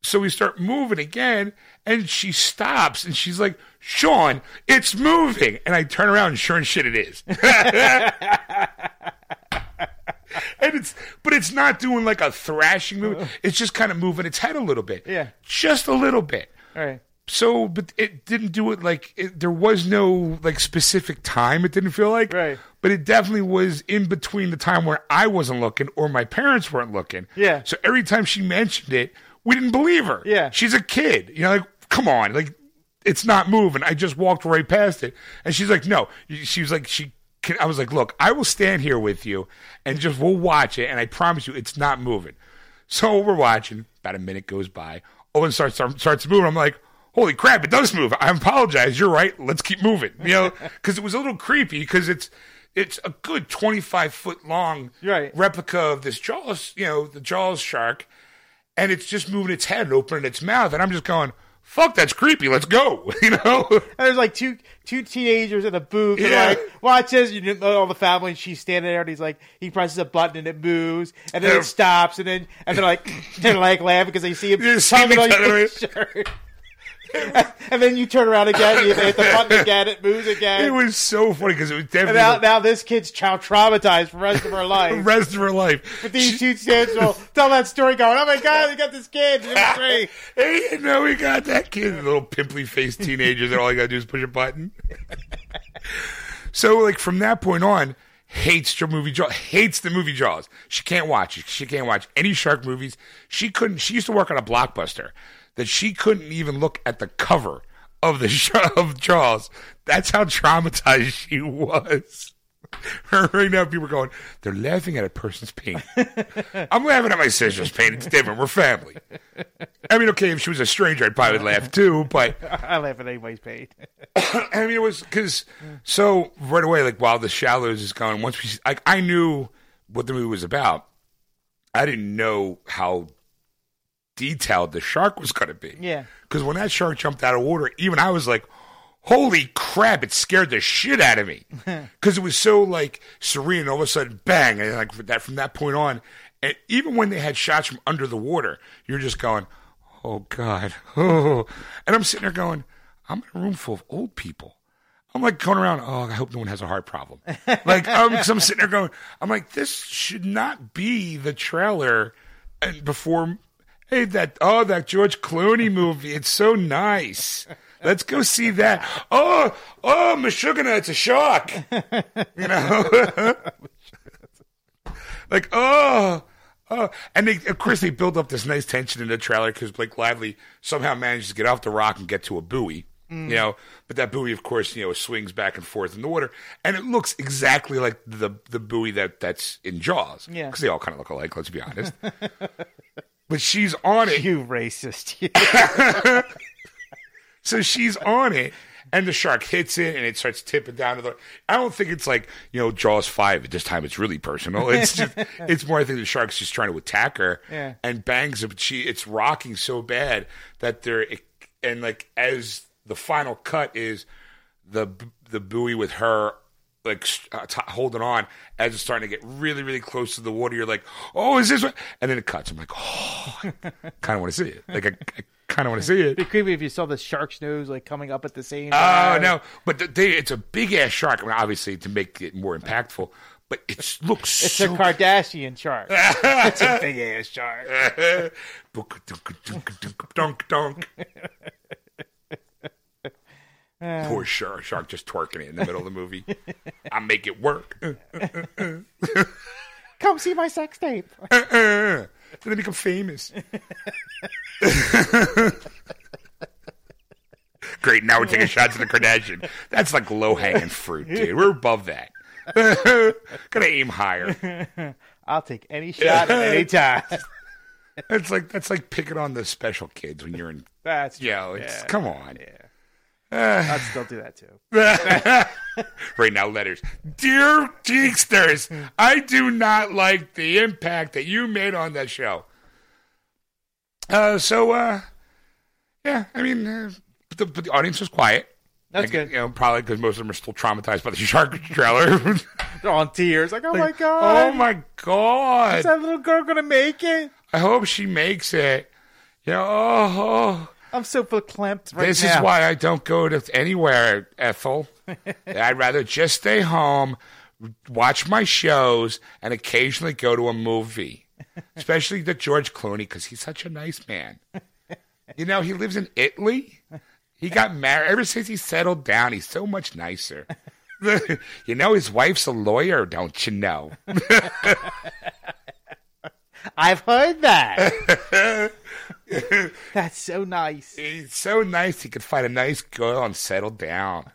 So we start moving again, and she stops, and she's like, Sean, it's moving. And I turn around, and sure and shit, it is. [laughs] and it's, but it's not doing like a thrashing move. Uh. It's just kind of moving its head a little bit. Yeah. Just a little bit. All right. So, but it didn't do it like it, there was no like specific time. It didn't feel like, Right. But it definitely was in between the time where I wasn't looking or my parents weren't looking. Yeah. So every time she mentioned it, we didn't believe her. Yeah. She's a kid. You know, like come on, like it's not moving. I just walked right past it, and she's like, no. She was like, she. Can, I was like, look, I will stand here with you, and just we'll watch it, and I promise you, it's not moving. So we're watching. About a minute goes by. Owen starts starts moving. I'm like, holy crap, it does move. I apologize. You're right. Let's keep moving. You know, [laughs] because it was a little creepy because it's it's a good 25 foot long Right. replica of this Jaws, you know, the Jaws shark, and it's just moving its head and opening its mouth, and I'm just going, fuck, that's creepy. Let's go. [laughs] You know. And there's like two two teenagers in a booth. And Yeah. like, watch this. You know, all the family. And she's standing there, and he's like, he presses a button, and it moves, and then Yeah. it stops, and then and they're like, they're like laughing because they see him [laughs] You see tugging on your shirt. [laughs] and then you turn around again, you hit the button again, it moves again. It was so funny because it was and definitely now, the now this kid's child traumatized for the rest of her [laughs] life. the rest of her life. But these two kids will tell that story going, oh my god, we got this kid. It was great. Hey, no, we got that kid. The little pimply faced teenager that all you gotta do is push a button. [laughs] so, like from that point on, hates the movie Jaws. Hates the movie Jaws. She can't watch it. She can't watch any shark movies. She couldn't. She used to work on a blockbuster that she couldn't even look at the cover of the [laughs] of Jaws. That's how traumatized she was. [laughs] right now, people are going, they're laughing at a person's pain. [laughs] I'm laughing at my sister's pain. It's different. We're family. I mean, okay, if she was a stranger, I'd probably laugh too, but I laugh at anybody's pain. [coughs] I mean, it was because so right away, like while the shallows is going, once we like, I knew what the movie was about. I didn't know how detailed the shark was going to be. Yeah. Because when that shark jumped out of water, even I was like, holy crap! It scared the shit out of me [laughs] because it was so like serene. All of a sudden, bang! And like from that from that point on, and even when they had shots from under the water, you're just going, "Oh God!" Oh, [laughs] and I'm sitting there going, "I'm in a room full of old people." I'm like going around. Oh, I hope no one has a heart problem. [laughs] Like, um, I'm sitting there going, I'm like, this should not be the trailer. And before, hey, that oh, that George Clooney movie, it's so nice. Let's go see that. Oh, oh, Meshuggah, it's a shark. You know, [laughs] like oh. Oh, and they, of course, they build up this nice tension in the trailer because Blake Lively somehow manages to get off the rock and get to a buoy. Mm. You know, but that buoy, of course, you know, swings back and forth in the water, and it looks exactly like the the buoy that that's in Jaws. Yeah. because they all kind of look alike. Let's be honest. [laughs] but she's on it, You racist. You. [laughs] [laughs] so she's on it, and the shark hits it, and it starts tipping down to the. I don't think it's like you know Jaws five. At this time, it's really personal. It's [laughs] just, it's more. I think the shark's just trying to attack her, Yeah. and bangs her. But she, it's rocking so bad that they're and like as the final cut is the the buoy with her like uh, t- holding on as it's starting to get really really close to the water. You're like, oh, is this? What? And then it cuts. I'm like, oh, [laughs] kind of want to see it. Like I, I kind of want to see it. It'd be creepy if you saw the shark's nose like coming up at the same Oh time. no! But the, they, it's a big ass shark. I mean, obviously to make it more impactful, but it looks It's so. a Kardashian shark. [laughs] it's a big ass shark. [laughs] dunk dunk. Eh. Poor shark, shark just twerking it in the middle of the movie. I make it work. Come see my sex tape. [laughs] Eh, eh, then they become famous. [laughs] Great. Now we're taking [laughs] shots of the Kardashian. That's like low hanging fruit, dude. We're above that. Gotta aim higher. I'll take any shot at any time. That's like that's like picking on the special kids when you're in. That's know, it's Yeah. come on. I'd still do that too. [laughs] right now, letters. Dear Geeksters, I do not like the impact that you made on that show. Uh, so, uh, yeah, I mean, uh, but the, but the audience was quiet. That's Like, good. You know, probably because most of them are still traumatized by the [laughs] shark trailer. [laughs] They're on tears. Like, oh my god, oh my god! is that little girl gonna make it? I hope she makes it. You know, oh, oh. I'm so verklempt right this now. This is why I don't go to anywhere, Ethel. [laughs] I'd rather just stay home, watch my shows, and occasionally go to a movie. Especially the George Clooney, because he's such a nice man. You know, he lives in Italy. He got married. Ever since he settled down, he's so much nicer. [laughs] you know, his wife's a lawyer, don't you know? [laughs] I've heard that. [laughs] That's so nice. He's so nice. He could find a nice girl and settle down.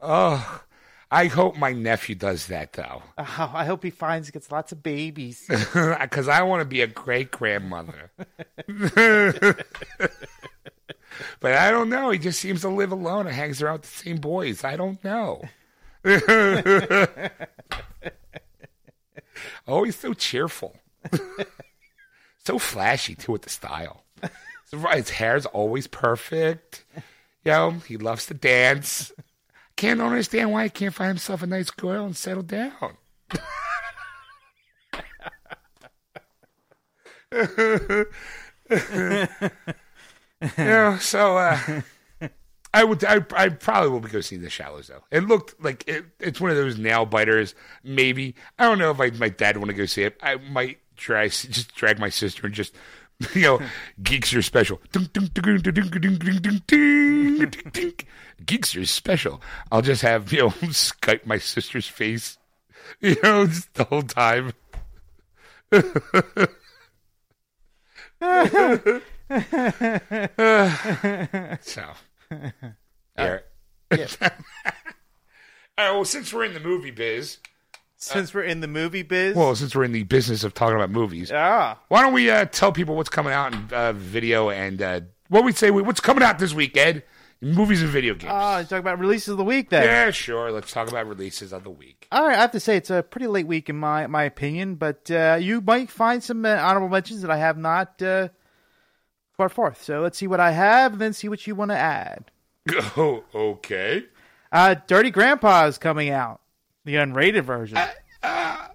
Oh, I hope my nephew does that though, [laughs] Oh, I hope he finds gets lots of babies. [laughs] because I want to be a great grandmother. but I don't know. He just seems to live alone and hangs around with the same boys. I don't know. Oh, Always so cheerful, so flashy too with the style. [laughs] His hair's always perfect. You know, he loves to dance. Can't understand why he can't find himself a nice girl and settle down. [laughs] yeah, so uh, I would, I, I probably will go see The Shallows though. It looked like it, it's one of those nail biters. Maybe I don't know if I, my dad want to go see it. I might try just drag my sister and just. [laughs] You know, geeks are special. Geeks are special. I'll just have you know [laughs] Skype my sister's face, [laughs] you know, just the whole time. so, yeah. All right. Well, since we're in the movie biz, Since we're in the movie biz. well, since we're in the business of talking about movies, ah, why don't we uh, tell people what's coming out in uh, video and uh, what we say? What's coming out this week, Ed? Movies and video games. oh, you talk about releases of the week then. yeah, sure. Let's talk about releases of the week. All right, I have to say it's a pretty late week in my my opinion, but uh, you might find some uh, honorable mentions that I have not uh, brought forth. So let's see what I have, and then see what you want to add. [laughs] Oh, okay. Uh, Dirty Grandpa is coming out, the unrated version. Uh, uh,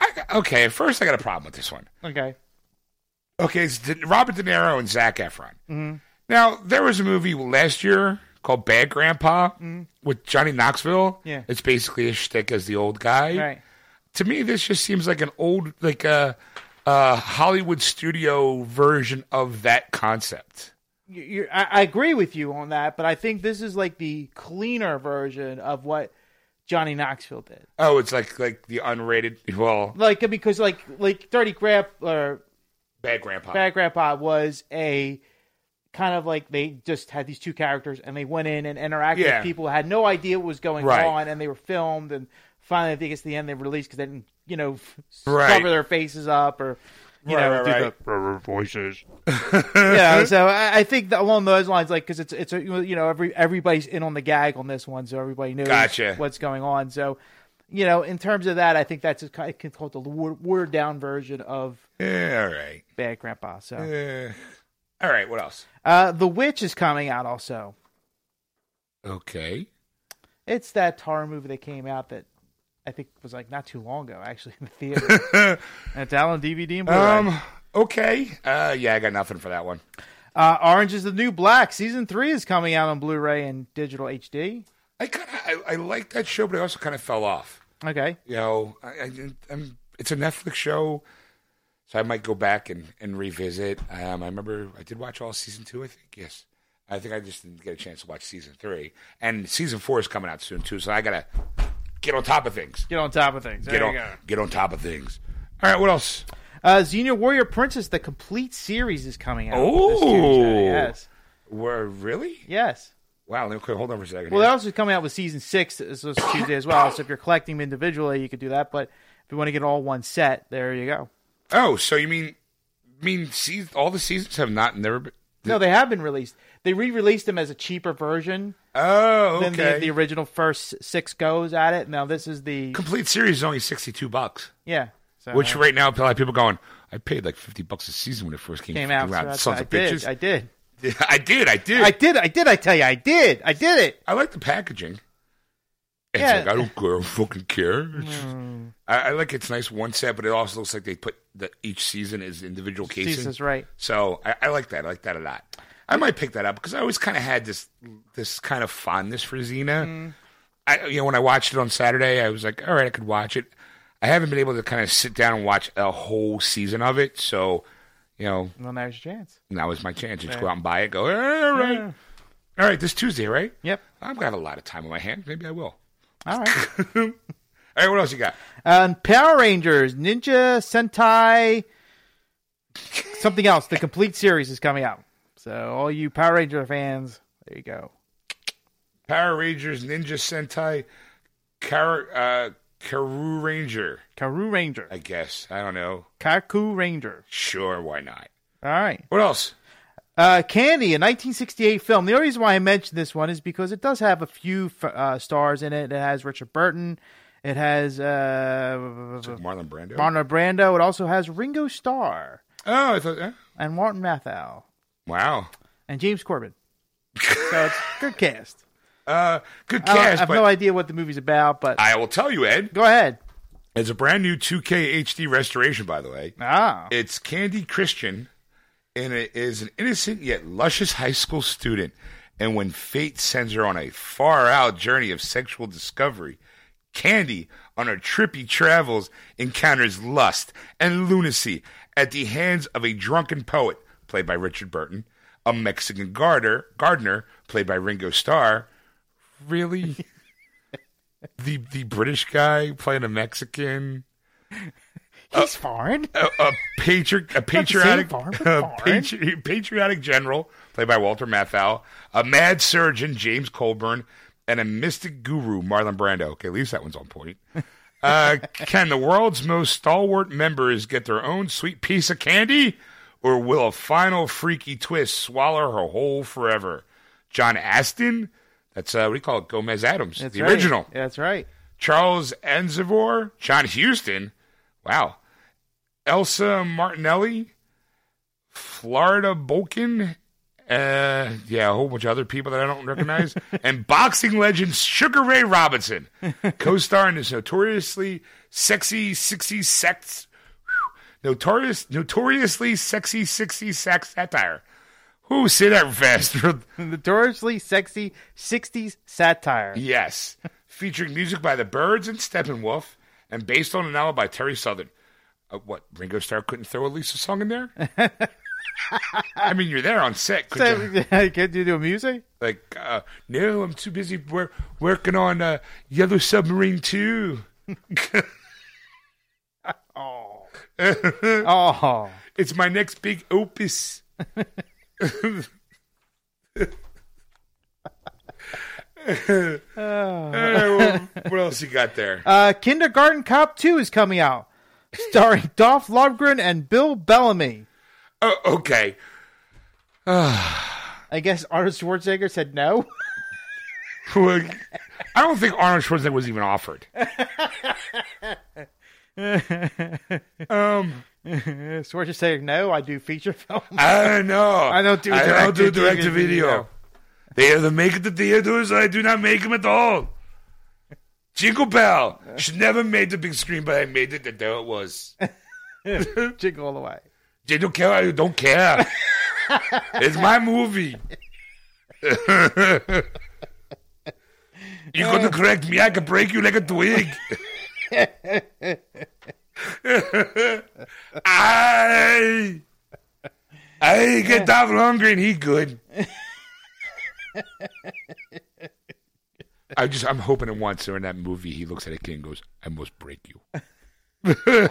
I, okay, first I got a problem with this one. okay. Okay, it's De- Robert De Niro and Zac Efron. Mm-hmm. Now, there was a movie last year called Bad Grandpa mm-hmm. with Johnny Knoxville. Yeah. It's basically a shtick as the old guy. Right. To me, this just seems like an old, like a, a Hollywood studio version of that concept. I, I agree with you on that, but I think this is like the cleaner version of what Johnny Knoxville did. Oh, it's like like the unrated, well, Like because like like Dirty Grandpa or Bad Grandpa. Bad Grandpa was a kind of like they just had these two characters and they went in and interacted Yeah. with people had no idea what was going Right. on and they were filmed and finally I think it's the end they released because they didn't you know [laughs] Right. cover their faces up or you Right, know right, do right. voices. [laughs] yeah so [laughs] I, I think that along those lines like because it's it's a, you know every everybody's in on the gag on this one so everybody knows Gotcha. what's going on so you know in terms of that I think that's a, kind of called the watered down version of Yeah, all right. Bad Grandpa so. Eh. all right, what else? Uh, the Witch is coming out also. Okay. It's that horror movie that came out that I think it was like not too long ago, actually, [laughs] in the [laughs] theater. and it's out on DVD and Blu-ray. Um, okay. Uh, yeah, I got nothing for that one. uh, Orange is the New Black season three is coming out on Blu-ray and digital HD. I kind of I, I like that show, but I also kind of fell off. Okay, You know, I, I, I'm, it's a Netflix show, so I might go back and, and revisit. Um, I remember I did watch all season two. I think yes. I think I just didn't get a chance to watch season three, and season four is coming out soon too. So I gotta get on top of things. get on top of things. There Get you on go. get on top of things. All right, what else? Uh, Xena Warrior Princess, the complete series is coming out. this Oh. Yes, Where really? yes. Wow. Okay, hold on for a second. Well, here. they're also coming out with season six this Tuesday as well. So if you're collecting them individually, you could do that. But if you want to get all one set, there you go. oh, so you mean mean see, all the seasons have not never been. No, they have been released. They re-released them as a cheaper version Oh, than okay. the, the original first six goes at it. Now this is the complete series is only sixty two bucks. yeah, so, Which uh, right now, a lot of people going. I paid like fifty bucks a season when it first came, came out. So Sons what I of did. bitches. I did. [laughs] I did. I did. I did. I did. I tell you, I did. I did it. I like the packaging. It's Yeah. like I don't care, I don't fucking care. Just- I, I like it's nice one set, but it also looks like they put the each season is individual casing. Jesus, right? So I, I like that. I like that a lot. I might pick that up because I always kind of had this this kind of fondness for Xena. Mm. I you know when I watched it on Saturday, I was like, all right, I could watch it. I haven't been able to kind of sit down and watch a whole season of it, so you know Well, now's your chance. now is my chance. Just go out and buy it. Go all right, Yeah. all right. This Tuesday, right? Yep. I've gonna a lot of time on my hands. Maybe I will. All right. [laughs] All right, what else you got? Um, Power Rangers, Ninja Sentai, something else. The complete series is coming out. So all you Power Ranger fans, there you go. Power Rangers, Ninja Sentai, Car uh, Karu Ranger. Karu Ranger, I guess I don't know. Kaku Ranger. Sure, why not? All right. What else? Uh, Candy, a 1968 film. The only reason why I mentioned this one is because it does have a few uh, stars in it. It has Richard Burton. It has uh, Marlon Brando. Marlon Brando. It also has Ringo Starr oh, I thought. eh? and Martin Matthau Wow. and James Corbin. so it's [laughs] good cast. Uh, good I, don't- I cast, have no idea what the movie's about, but I will tell you, Ed. go ahead. It's a brand new 2K HD restoration, by the way. Ah, It's Candy Christian, and it is an innocent yet luscious high school student. And when fate sends her on a far out journey of sexual discovery, Candy, on her trippy travels, encounters lust and lunacy at the hands of a drunken poet, played by Richard Burton, a Mexican gardener, gardener played by Ringo Starr. Really? [laughs] the the British guy playing a Mexican? [laughs] he's foreign. a, a, patri- a patriotic, farm, [laughs] a patri- patriotic general played by Walter Matthau, a mad surgeon James Coburn, and a mystic guru Marlon Brando. Okay, at least that one's on point. Uh, can the world's most stalwart members get their own sweet piece of candy, or will a final freaky twist swallow her whole forever? John Astin, that's uh, what do you call it? Gomez Addams, That's the right. original. That's right. Charles Aznavour, John Huston, wow, Elsa Martinelli, Florinda Bolkan, Uh, yeah, a whole bunch of other people that I don't recognize, [laughs] and boxing legend Sugar Ray Robinson, [laughs] co-star in this notoriously sexy '60s sex, notorious, notoriously sexy '60s sex satire. Who say that fast? [laughs] Notoriously sexy 60s satire. yes, featuring music by the Byrds and Steppenwolf, and based on a novel by Terry Southern. Uh, what Ringo Starr couldn't throw a Lisa song in there? [laughs] I mean, you're there on set. Could you? [laughs] So, can you do music? Like, uh, no, I'm too busy wor- working on uh, Yellow Submarine 2. Oh. [laughs] oh. It's my next big opus. [laughs] Uh, what else you got there? Uh, Kindergarten Cop 2 is coming out, starring Dolph Lundgren and Bill Bellamy. Oh, okay. I guess Arnold Schwarzenegger said no. [laughs] I don't think Arnold Schwarzenegger was even offered. [laughs] um, [laughs] so we're just saying no, I do feature films. I don't know. [laughs] I don't do I don't do direct to video. They either make it to theaters or I do not make them at all. Jingle Bell should never made the big screen, but I made it. That there it was. Jingle all the way. They don't care. I don't care. it's my movie. You're gonna correct me. I can break you like a twig. [laughs] I, I get Dolph Lundgren. He good. I just, I'm hoping at once during that movie he looks at a kid and goes, "I must break you." [laughs]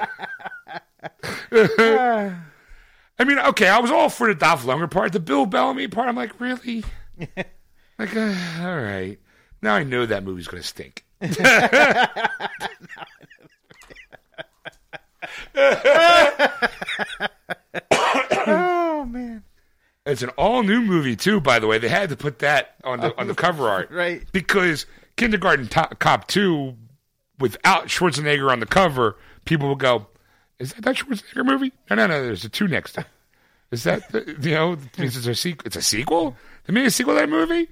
I mean, okay, I was all for the Dolph Lundgren part, the Bill Bellamy part. I'm like, really? [laughs] like, uh, all right. Now I know that movie's going to stink. Oh, man. It's an all new movie too, by the way. They had to put that on the on the cover art, [laughs] Right. Because Kindergarten Cop Two, without Schwarzenegger on the cover, people will go, "Is that that Schwarzenegger movie?" No, no, no. There's a two next to. it. [laughs] Is that the, you know? means It's a sequel. It's a sequel. They made a sequel to that movie.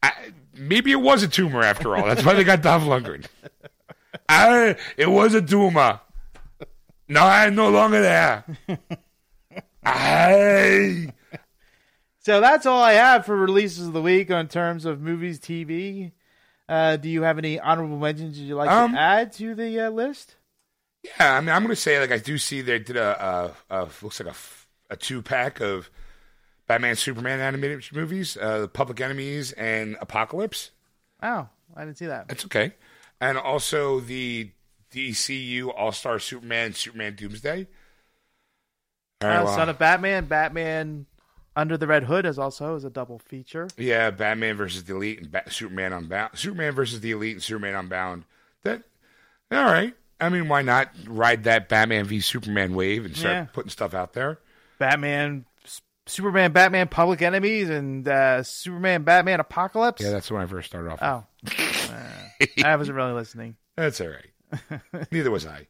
I, maybe it was a tumor after all. That's why they got Dolph Lundgren. [laughs] I, it was a tumor. No, I'm no longer there. [laughs] I. So that's all I have for releases of the week on terms of movies, TV. Uh, do you have any honorable mentions you'd like Um, to add to the uh, list? Yeah, I mean, I'm going to say like I do see they did a, a, a looks like a, a two pack of Batman Superman animated movies, uh, Public Enemies and Apocalypse. Oh, I didn't see that. That's okay, and also the DCU All Star Superman, Superman Doomsday. All right, Uh, well, Son of Batman, Batman Under the Red Hood is also is a double feature. yeah, Batman versus the Elite and Bat- Superman Unbound, Superman versus the Elite and Superman Unbound. That all right. I mean, why not ride that Batman v Superman wave and start Yeah. putting stuff out there? Batman, S- Superman, Batman, Public Enemies, and uh, Superman, Batman, Apocalypse. Yeah, that's when I first started off. with. oh, [laughs] Uh, I wasn't really listening. That's all right. [laughs] Neither was I.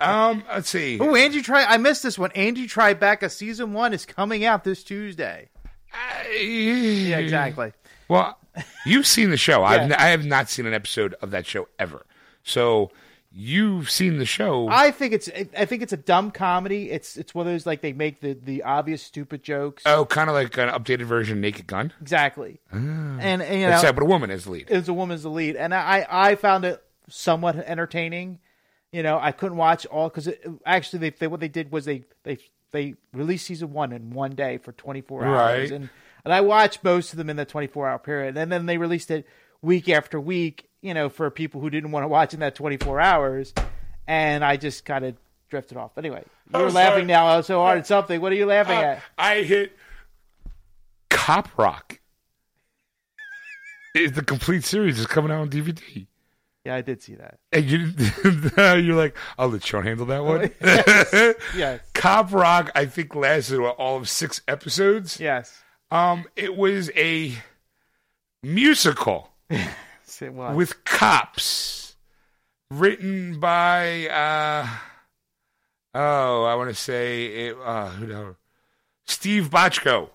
Um, let's see. Oh, Angie Try. I missed this one. Angie Tribeca season one is coming out this Tuesday. Yeah, exactly. Well, you've seen the show. [laughs] I've Yeah. n- I have not seen an episode of that show ever. So you've seen the show. I think it's. I think it's a dumb comedy. It's it's one of those like they make the the obvious stupid jokes. oh, kind of like an updated version of Naked Gun, exactly. And, and you know, except with a woman as the lead. it's a woman's the lead, and I I found it somewhat entertaining. You know, I couldn't watch all because actually they, they what they did was they they they released season one in one day for 24 hours, Right. and and I watched most of them in the 24 hour period, and then they released it week after week. You know, for people who didn't want to watch in that 24 hours, and I just kind of drifted off. Anyway, you're Oh, laughing now so hard at something. What are you laughing Uh, at? I hit Cop Rock. Is the complete series is coming out on DVD. Yeah, I did see that. And you, [laughs] you're like, I'll let Sean handle that one. [laughs] Yes, [laughs] Cop Rock, I think, lasted what, all of six episodes. yes, Um, it was a musical it was. with cops, written by uh, oh, I want to say it, uh, who Steve Bochco,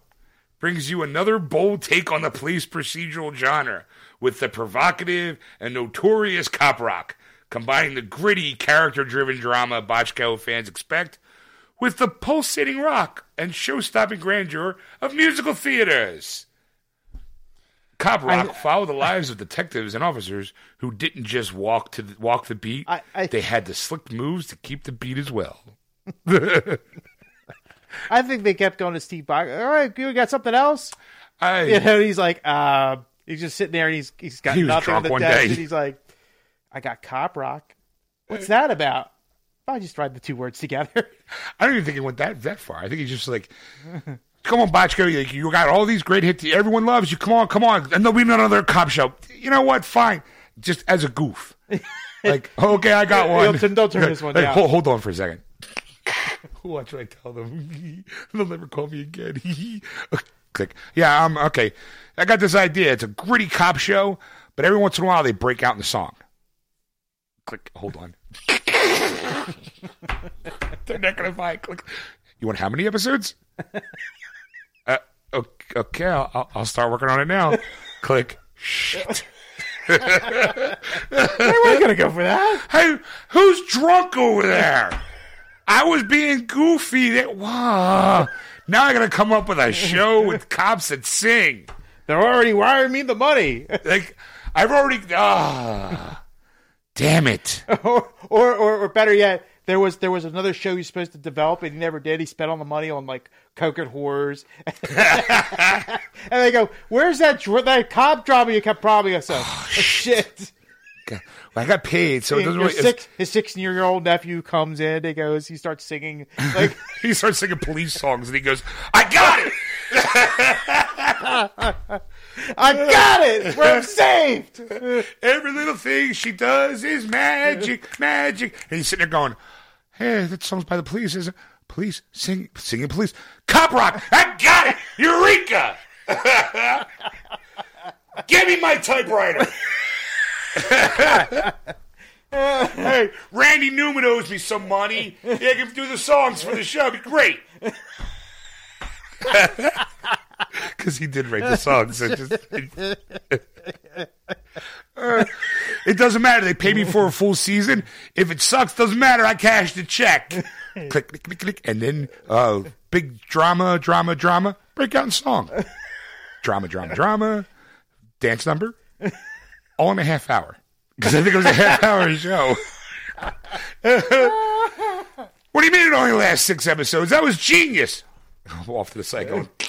brings you another bold take on the police procedural genre with the provocative and notorious cop rock, combining the gritty, character driven drama Bochco fans expect with the pulsating rock and show stopping grandeur of musical theaters. Cop Rock followed the lives of detectives and officers who didn't just walk to the, walk the beat; I- I- they had the slick moves to keep the beat as well. [laughs] I think they kept going to Steve Bach. All right, you got something else? I, You know, he's like, uh, he's just sitting there and he's he's got He nothing on the desk, and he's like, I got cop rock. What's that about? I just tried the two words together. [laughs] I don't even think he went that that far. I think he's just like, "Come on, Bochco, you, got all these great hits. Everyone loves you. Come on, come on." And there'll be another cop show. You know what? Fine, just as a goof. [laughs] Like, okay, I got one. Don't- don't turn this one Like, down. Hold, hold on for a second. [laughs] what should I tell them? They'll never call me again. Click. Yeah, I'm okay. I got this idea. It's a gritty cop show, but every once in a while they break out in the song. Click. Hold on. [laughs] They're not gonna find. Click. You want how many episodes? [laughs] uh, okay, I'll, I'll- start working on it now. Click. Shit. We're gonna go for that. Hey, who's drunk over there? I was being goofy. That wow. Now I gotta come up with a show with [laughs] cops that sing. They're already wiring me the money, [laughs] Like I've already. Ah, damn it. [laughs] or, or or or better yet, there was there was another show he was supposed to develop and he never did. He spent all the money on like coke and whores, and they go, "Where's that that cop drama you kept promising us?" Oh, shit. Well, I got paid, so it doesn't really. six, his sixteen year old nephew comes in. He goes. He starts singing like [laughs] He starts singing police songs, and he goes, "I got it." [laughs] I got it. We're saved. Every little thing she does is magic, [laughs] magic. And he's sitting there going, Hey, that song's by the police, isn't it? Police, sing, singing police. Cop rock, I got it! Eureka! Give me my typewriter! [laughs] hey, Randy Newman owes me some money. Yeah, can do the songs for the show. It'd be great. [laughs] Because he did write the songs. So just, [laughs] Uh, it doesn't matter. They pay me for a full season. If it sucks, doesn't matter. I cash the check. click, click, click, click, and then uh, big drama, drama, drama. Break out in song. Drama, drama, drama. Dance number. All in a half hour [laughs] because I think it was a half hour show. [laughs] what do you mean it only lasts six episodes? That was genius. Off to the side going, [laughs]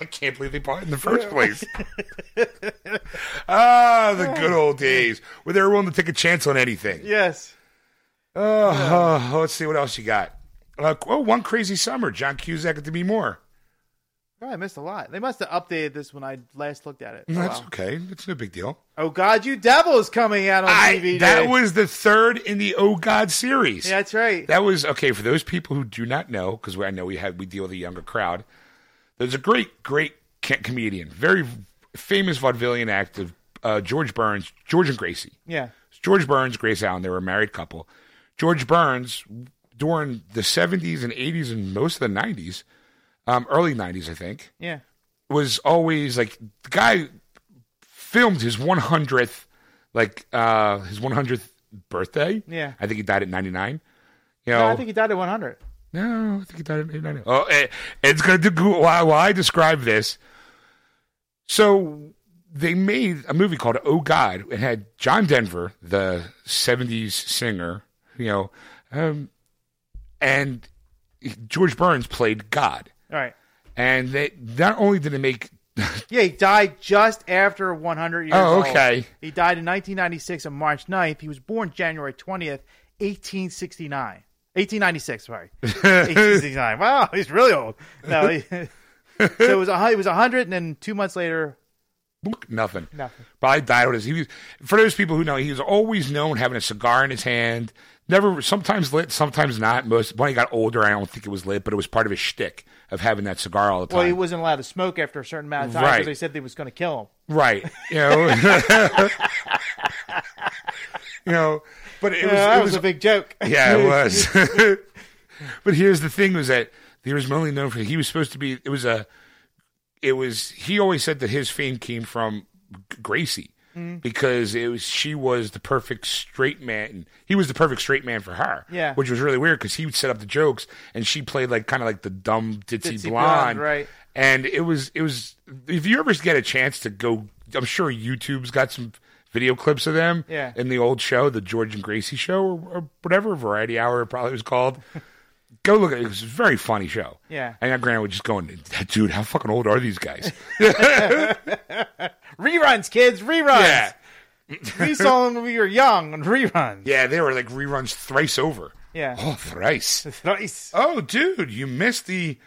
I can't believe they bought it in the first place. ah, the good old days where they were willing to take a chance on anything. Yes. Uh, uh, let's see what else you got. Uh, oh, one crazy summer. John Cusack at Demi Moore. Oh, I missed a lot. They must have updated this when I last looked at it. Oh, That's wow. okay. It's no big deal. Oh God, you devils coming out on I, DVD. that was the third in the Oh God series. yeah, that's right. That was okay for those people who do not know, because I know we had we deal with a younger crowd. There's a great, great comedian, very famous vaudevillian actor, uh, George Burns, George and Gracie. yeah, George Burns, Grace Allen, they were a married couple. George Burns, during the 70s and 80s and most of the 90s, um, early 90s, I think, yeah. was always like the guy filmed his 100th, like uh, his 100th birthday. Yeah. I think he died at 99. You know, No, I think he died at 100. no, I think he died at 99. Oh, eh, it's going to do while, while I describe this. So they made a movie called Oh God. It had John Denver, the 70s singer, you know, um, and George Burns played God. All right. And they not only did they make [laughs] Yeah, he died just after 100 years Oh, old. okay. He died in 1996 on March 9th. He was born January 20th, 1869. 1896, sorry. [laughs] 1869. Wow, he's really old. No, he, [laughs] so it was a, it was 100, and then two months later, nothing. Nothing. Probably died with his. He was for those people who know. He was always known having a cigar in his hand. Never, sometimes lit, sometimes not. Most when he got older, I don't think it was lit, but it was part of his shtick of having that cigar all the time. well, he wasn't allowed to smoke after a certain amount of time Right. because they said they was going to kill him. Right. You know. [laughs] you know. But it was, that it was, was a big joke. [laughs] yeah, it was. [laughs] but here's the thing: was that he was mainly known for he was supposed to be. It was a it was he always said that his fame came from G- Gracie because it was she was the perfect straight man. He was the perfect straight man for her. Yeah. which was really weird because he would set up the jokes and she played like kind of like the dumb ditzy, Ditzy blonde, blonde, right. And it was it was if you ever get a chance to go, I'm sure YouTube's got some video clips of them. Yeah. in the old show, the George and Gracie show or, or whatever Variety Hour it probably was called. [laughs] Go look at it. It was a very funny show. Yeah. And Grant would just going, dude, how fucking old are these guys? [laughs] [laughs] Reruns, kids, reruns. yeah. [laughs] we saw them when we were young on reruns. Yeah, they were like reruns thrice over. Yeah. Oh, thrice. Thrice. Oh, dude, you missed the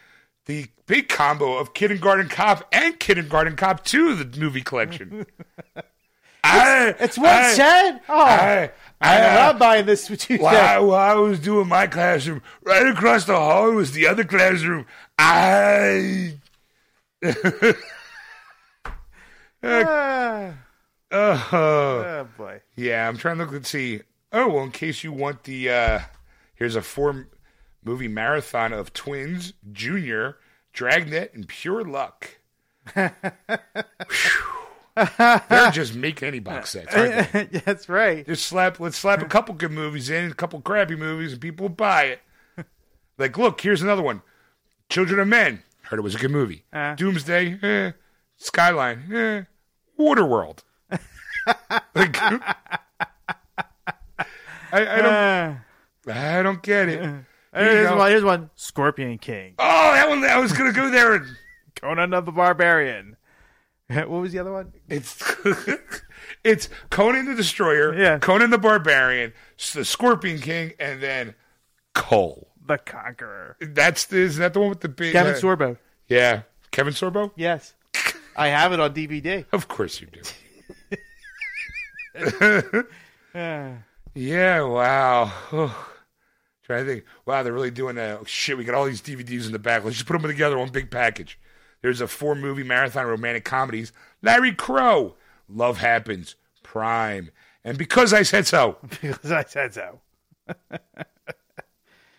the big combo of Kindergarten Cop and Kindergarten Cop 2, the movie collection. [laughs] I, It's one I, set. Oh, I, I, not buying this with you. while, while I was doing my classroom, right across the hall was the other classroom. I. [laughs] Ah, Oh, oh boy. yeah, I'm trying to look and see. Oh, well, in case you want the, uh, here's a four movie marathon of Twins, Junior, Dragnet, and Pure Luck. [laughs] They're just making any box sets. aren't they? [laughs] That's right. Just slap, let's slap a couple good movies in, a couple crappy movies, and people will buy it. [laughs] Like, look, here's another one Children of Men. Heard it was a good movie. Uh. Doomsday, eh. Skyline, eh. Waterworld. like, [laughs] I, I don't, Uh, I don't get it. [laughs] Here here's one. Here's one. Scorpion King. Oh, that one! I was gonna go there. And [laughs] Conan the Barbarian. What was the other one? it's it's Conan the Destroyer, Yeah. Conan the Barbarian, the Scorpion King, and then Kull. The Conqueror. That's the, is that the one with the big Kevin uh, Sorbo. Yeah, Kevin Sorbo. Yes. I have it on DVD. [laughs] Of course you do. [laughs] [laughs] Yeah. Wow. Trying to think. Wow, they're really doing that. Oh, shit, we got all these DVDs in the back. Let's just put them together one big package. There's a four movie marathon romantic comedies. Larry Crowne, Love Happens, Prime, and Because I Said So. because I said so.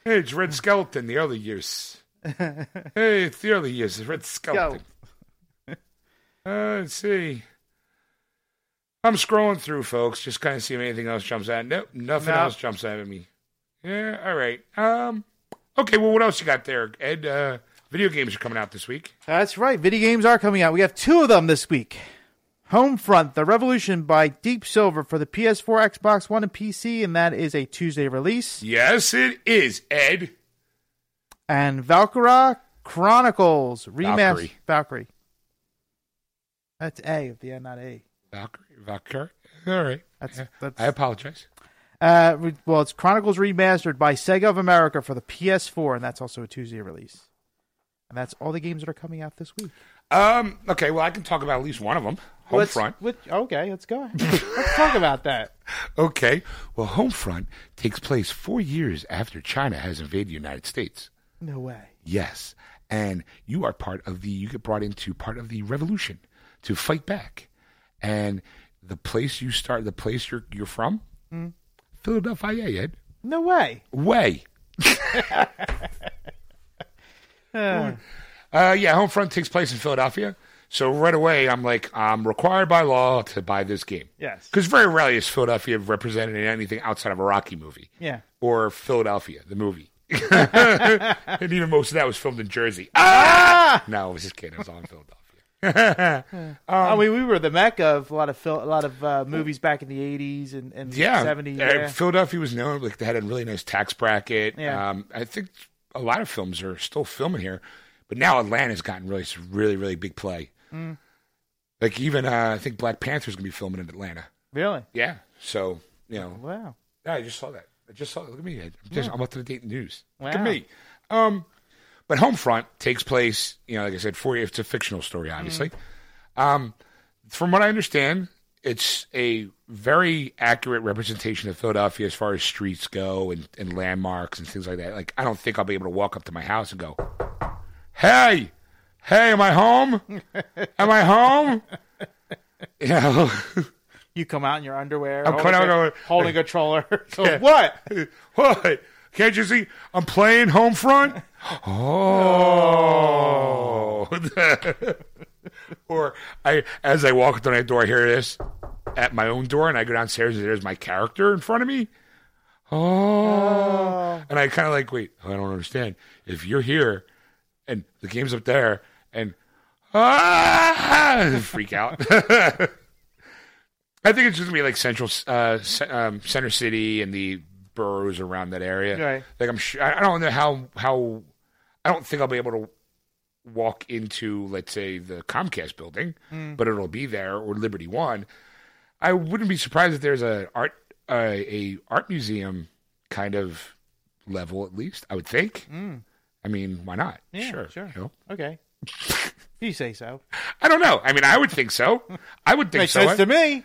Hey, it's Red Skelton, the early years. hey, it's the early years, it's Red Skelton. Uh, let's see. I'm scrolling through, folks, just kind of see if anything else jumps out. Nope, nothing No. else jumps out at me. Yeah, all right. Um, okay, well, what else you got there, Ed? Uh, video games are coming out this week. That's right. Video games are coming out. We have two of them this week. Homefront: The Revolution by Deep Silver for the PS4, Xbox One, and PC, and that is a Tuesday release. Yes, it is, Ed. And Valkyria Chronicles remaster. Valkyrie. Valkyrie. That's A at the end, not A. Valkyrie, Valkyrie. All right. That's that's I apologize. uh, well, it's Chronicles remastered by Sega of America for the PS4, and that's also a Tuesday release. And that's all the games that are coming out this week. Um, okay, well, I can talk about at least one of them. Let's- Homefront. Okay, let's go. let's talk about that. [laughs] Okay. Well, Homefront takes place four years after China has invaded the United States. No way. Yes. And you are part of the, you get brought into part of the revolution to fight back. And the place you start, the place you're, you're from, Philadelphia, Ed. No way. Way. [laughs] Uh, Uh, yeah, Homefront takes place in Philadelphia. So right away, I'm like, I'm required by law to buy this game. yes. Because very rarely is Philadelphia represented in anything outside of a Rocky movie. Yeah. or Philadelphia, the movie. [laughs] [laughs] and even most of that was filmed in Jersey. Ah! No, I was just kidding. It was all in Philadelphia. I mean, we were the mecca of a lot of fil- a lot of uh, movies back in the '80s and, and Yeah, '70s. Uh, Yeah. Philadelphia was known like they had a really nice tax bracket. Yeah. Um, I think a lot of films are still filming here, but now Atlanta's gotten really, really, really big play. Mm. Like even uh, I think Black Panther's gonna be filming in Atlanta. Really? Yeah, so you know, Wow. Yeah, I just saw that. I just saw. Look at me. I'm, just, I'm up to the date news. Look at me. Um, but Homefront takes place. You know, like I said, for it's a fictional story, obviously. Um, from what I understand, it's a very accurate representation of Philadelphia as far as streets go and, and landmarks and things like that. Like, I don't think I'll be able to walk up to my house and go, "Hey, hey, am I home? [laughs] am I home?" You know. You come out in your underwear. I'm holding, coming out a, [laughs] holding a controller. [laughs] So Yeah. what? What? Can't you see? I'm playing Homefront. Oh. [laughs] or I, as I walk through my door, I hear this at my own door, and I go downstairs, and there's my character in front of me. Oh, and I kind of like, wait, I don't understand. If you're here, and the game's up there, and ah, [laughs] freak out. [laughs] I think it's just gonna be like Central, uh, um, Center City, and the boroughs around that area. Right. Like I'm sure I I don't know how how I don't think I'll be able to walk into let's say the Comcast building, but it'll be there or Liberty One. I wouldn't be surprised if there's a art uh, a art museum kind of level at least. I would think. I mean, why not? Yeah, sure, sure. you know? Okay. [laughs] you say so. I don't know. I mean, I would think so. I would [laughs] think Makes so. sense to me.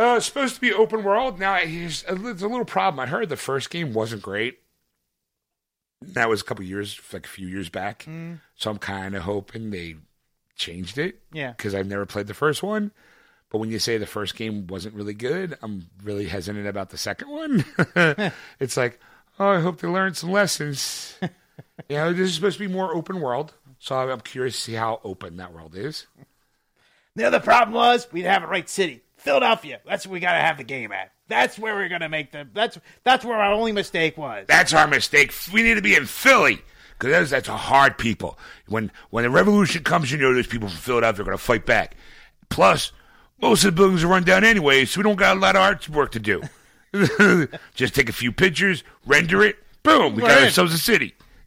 Uh, it's supposed to be open world. Now, it's a little problem. I heard the first game wasn't great. That was a couple years, like a few years back. So I'm kind of hoping they changed it. Yeah. Because I've never played the first one. But when you say the first game wasn't really good, I'm really hesitant about the second one. [laughs] [laughs] it's like, oh, I hope they learned some lessons. [laughs] you know, this is supposed to be more open world. So I'm I'm curious to see how open that world is. The other problem was we didn't have a right city. Philadelphia. That's where we got to have the game at. That's where we're going to make the. That's that's where our only mistake was. That's our mistake. We need to be in Philly because that's, that's a hard people. When when the revolution comes, you know those people from Philadelphia are going to fight back. Plus, most of the buildings are run down anyway, so we don't got a lot of artwork to do. [laughs] Just take a few pictures, render it, boom, we got ourselves a city. [laughs]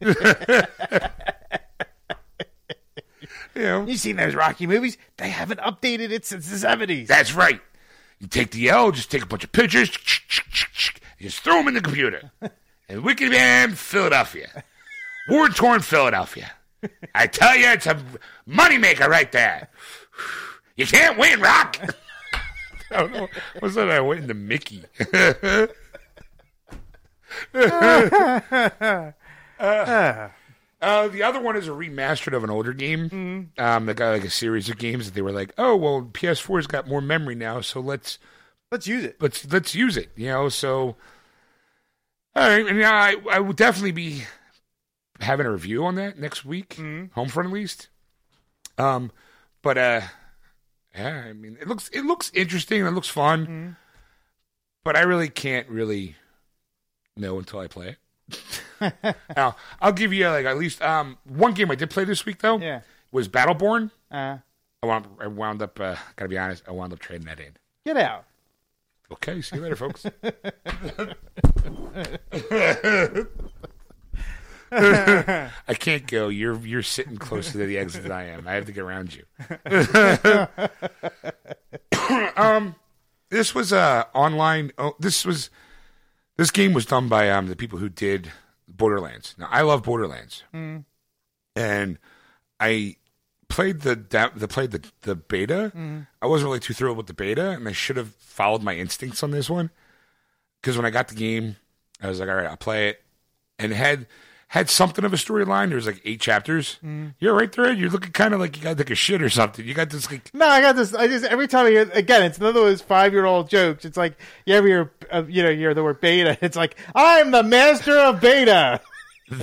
you know, You seen those Rocky movies? They haven't updated it since the seventies. that's right. You take the L, just take a bunch of pictures, just throw them in the computer. [laughs] And Wicked Man, Philadelphia. War torn Philadelphia. I tell you, it's a moneymaker right there. You can't win, Rock. [laughs] I don't know. What's that? I went into Mickey. Uh, [laughs] the other one is a remastered of an older game. Um, that got like a series of games that they were like, oh well, PS4's got more memory now, so let's Let's use it. let's let's use it. You know, so all right, and yeah, I I will definitely be having a review on that next week, Homefront at least. Um, but uh, yeah, I mean, it looks it looks interesting. It looks fun, but I really can't really know until I play it. [laughs] now, I'll give you like at least um one game I did play this week though. Yeah. was Battleborn. Uh, I wound, I wound up. Uh, gotta be honest. I wound up trading that in. get out. Okay, see you later, folks. [laughs] [laughs] I can't go. You're you're sitting closer to the exit than I am. I have to get around you. [coughs] um, this was uh online. Oh, this was this game was done by um the people who did Borderlands. Now I love Borderlands, and I played the da- the played the the beta. I wasn't really too thrilled with the beta, and I should have followed my instincts on this one. Because when I got the game, I was like, "All right, I'll play it," and it had had something of a storyline. There was like eight chapters. You're right there. You're looking kind of like you got like a shit or something. You got this like No, I got this. I just every time I hear again, it's another of those five year old jokes. It's like you ever hear, uh, you know, you hear the word beta. [laughs] It's like I'm the master of beta. [laughs]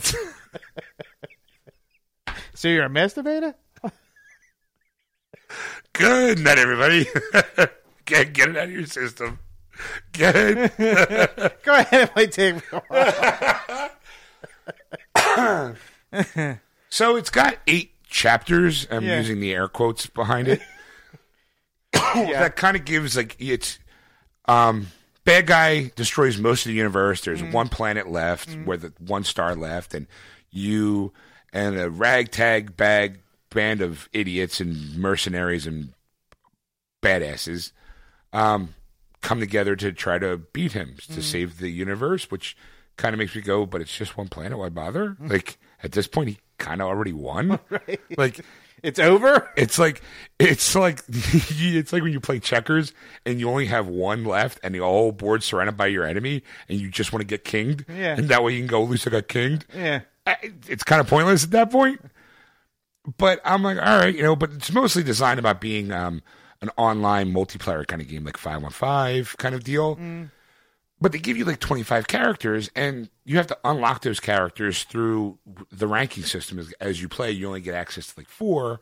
so you're a master beta? good. Not everybody. [laughs] get get it out of your system. Good. Go ahead and play take. [coughs] So it's got eight chapters. I'm Yeah. using the air quotes behind it. [coughs] [coughs] That kind of gives like it's um bad guy destroys most of the universe. There's one planet left where the one star left, and you and a ragtag bag band of idiots and mercenaries and badasses um come together to try to beat him to save the universe, which kind of makes me go, but it's just one planet. Why bother? [laughs] Like at this point, he kind of already won. [laughs] Right. Like It's over. it's like it's like [laughs] it's like when you play checkers and you only have one left and the whole board's surrounded by your enemy and you just want to get kinged. Yeah. And that way you can go, I got kinged. Yeah. I- It's kind of pointless at that point. But I'm like, all right, you know, but it's mostly designed about being um, an online multiplayer kind of game, like 515 kind of deal. But they give you like 25 characters, and you have to unlock those characters through the ranking system as, as you play. You only get access to like four,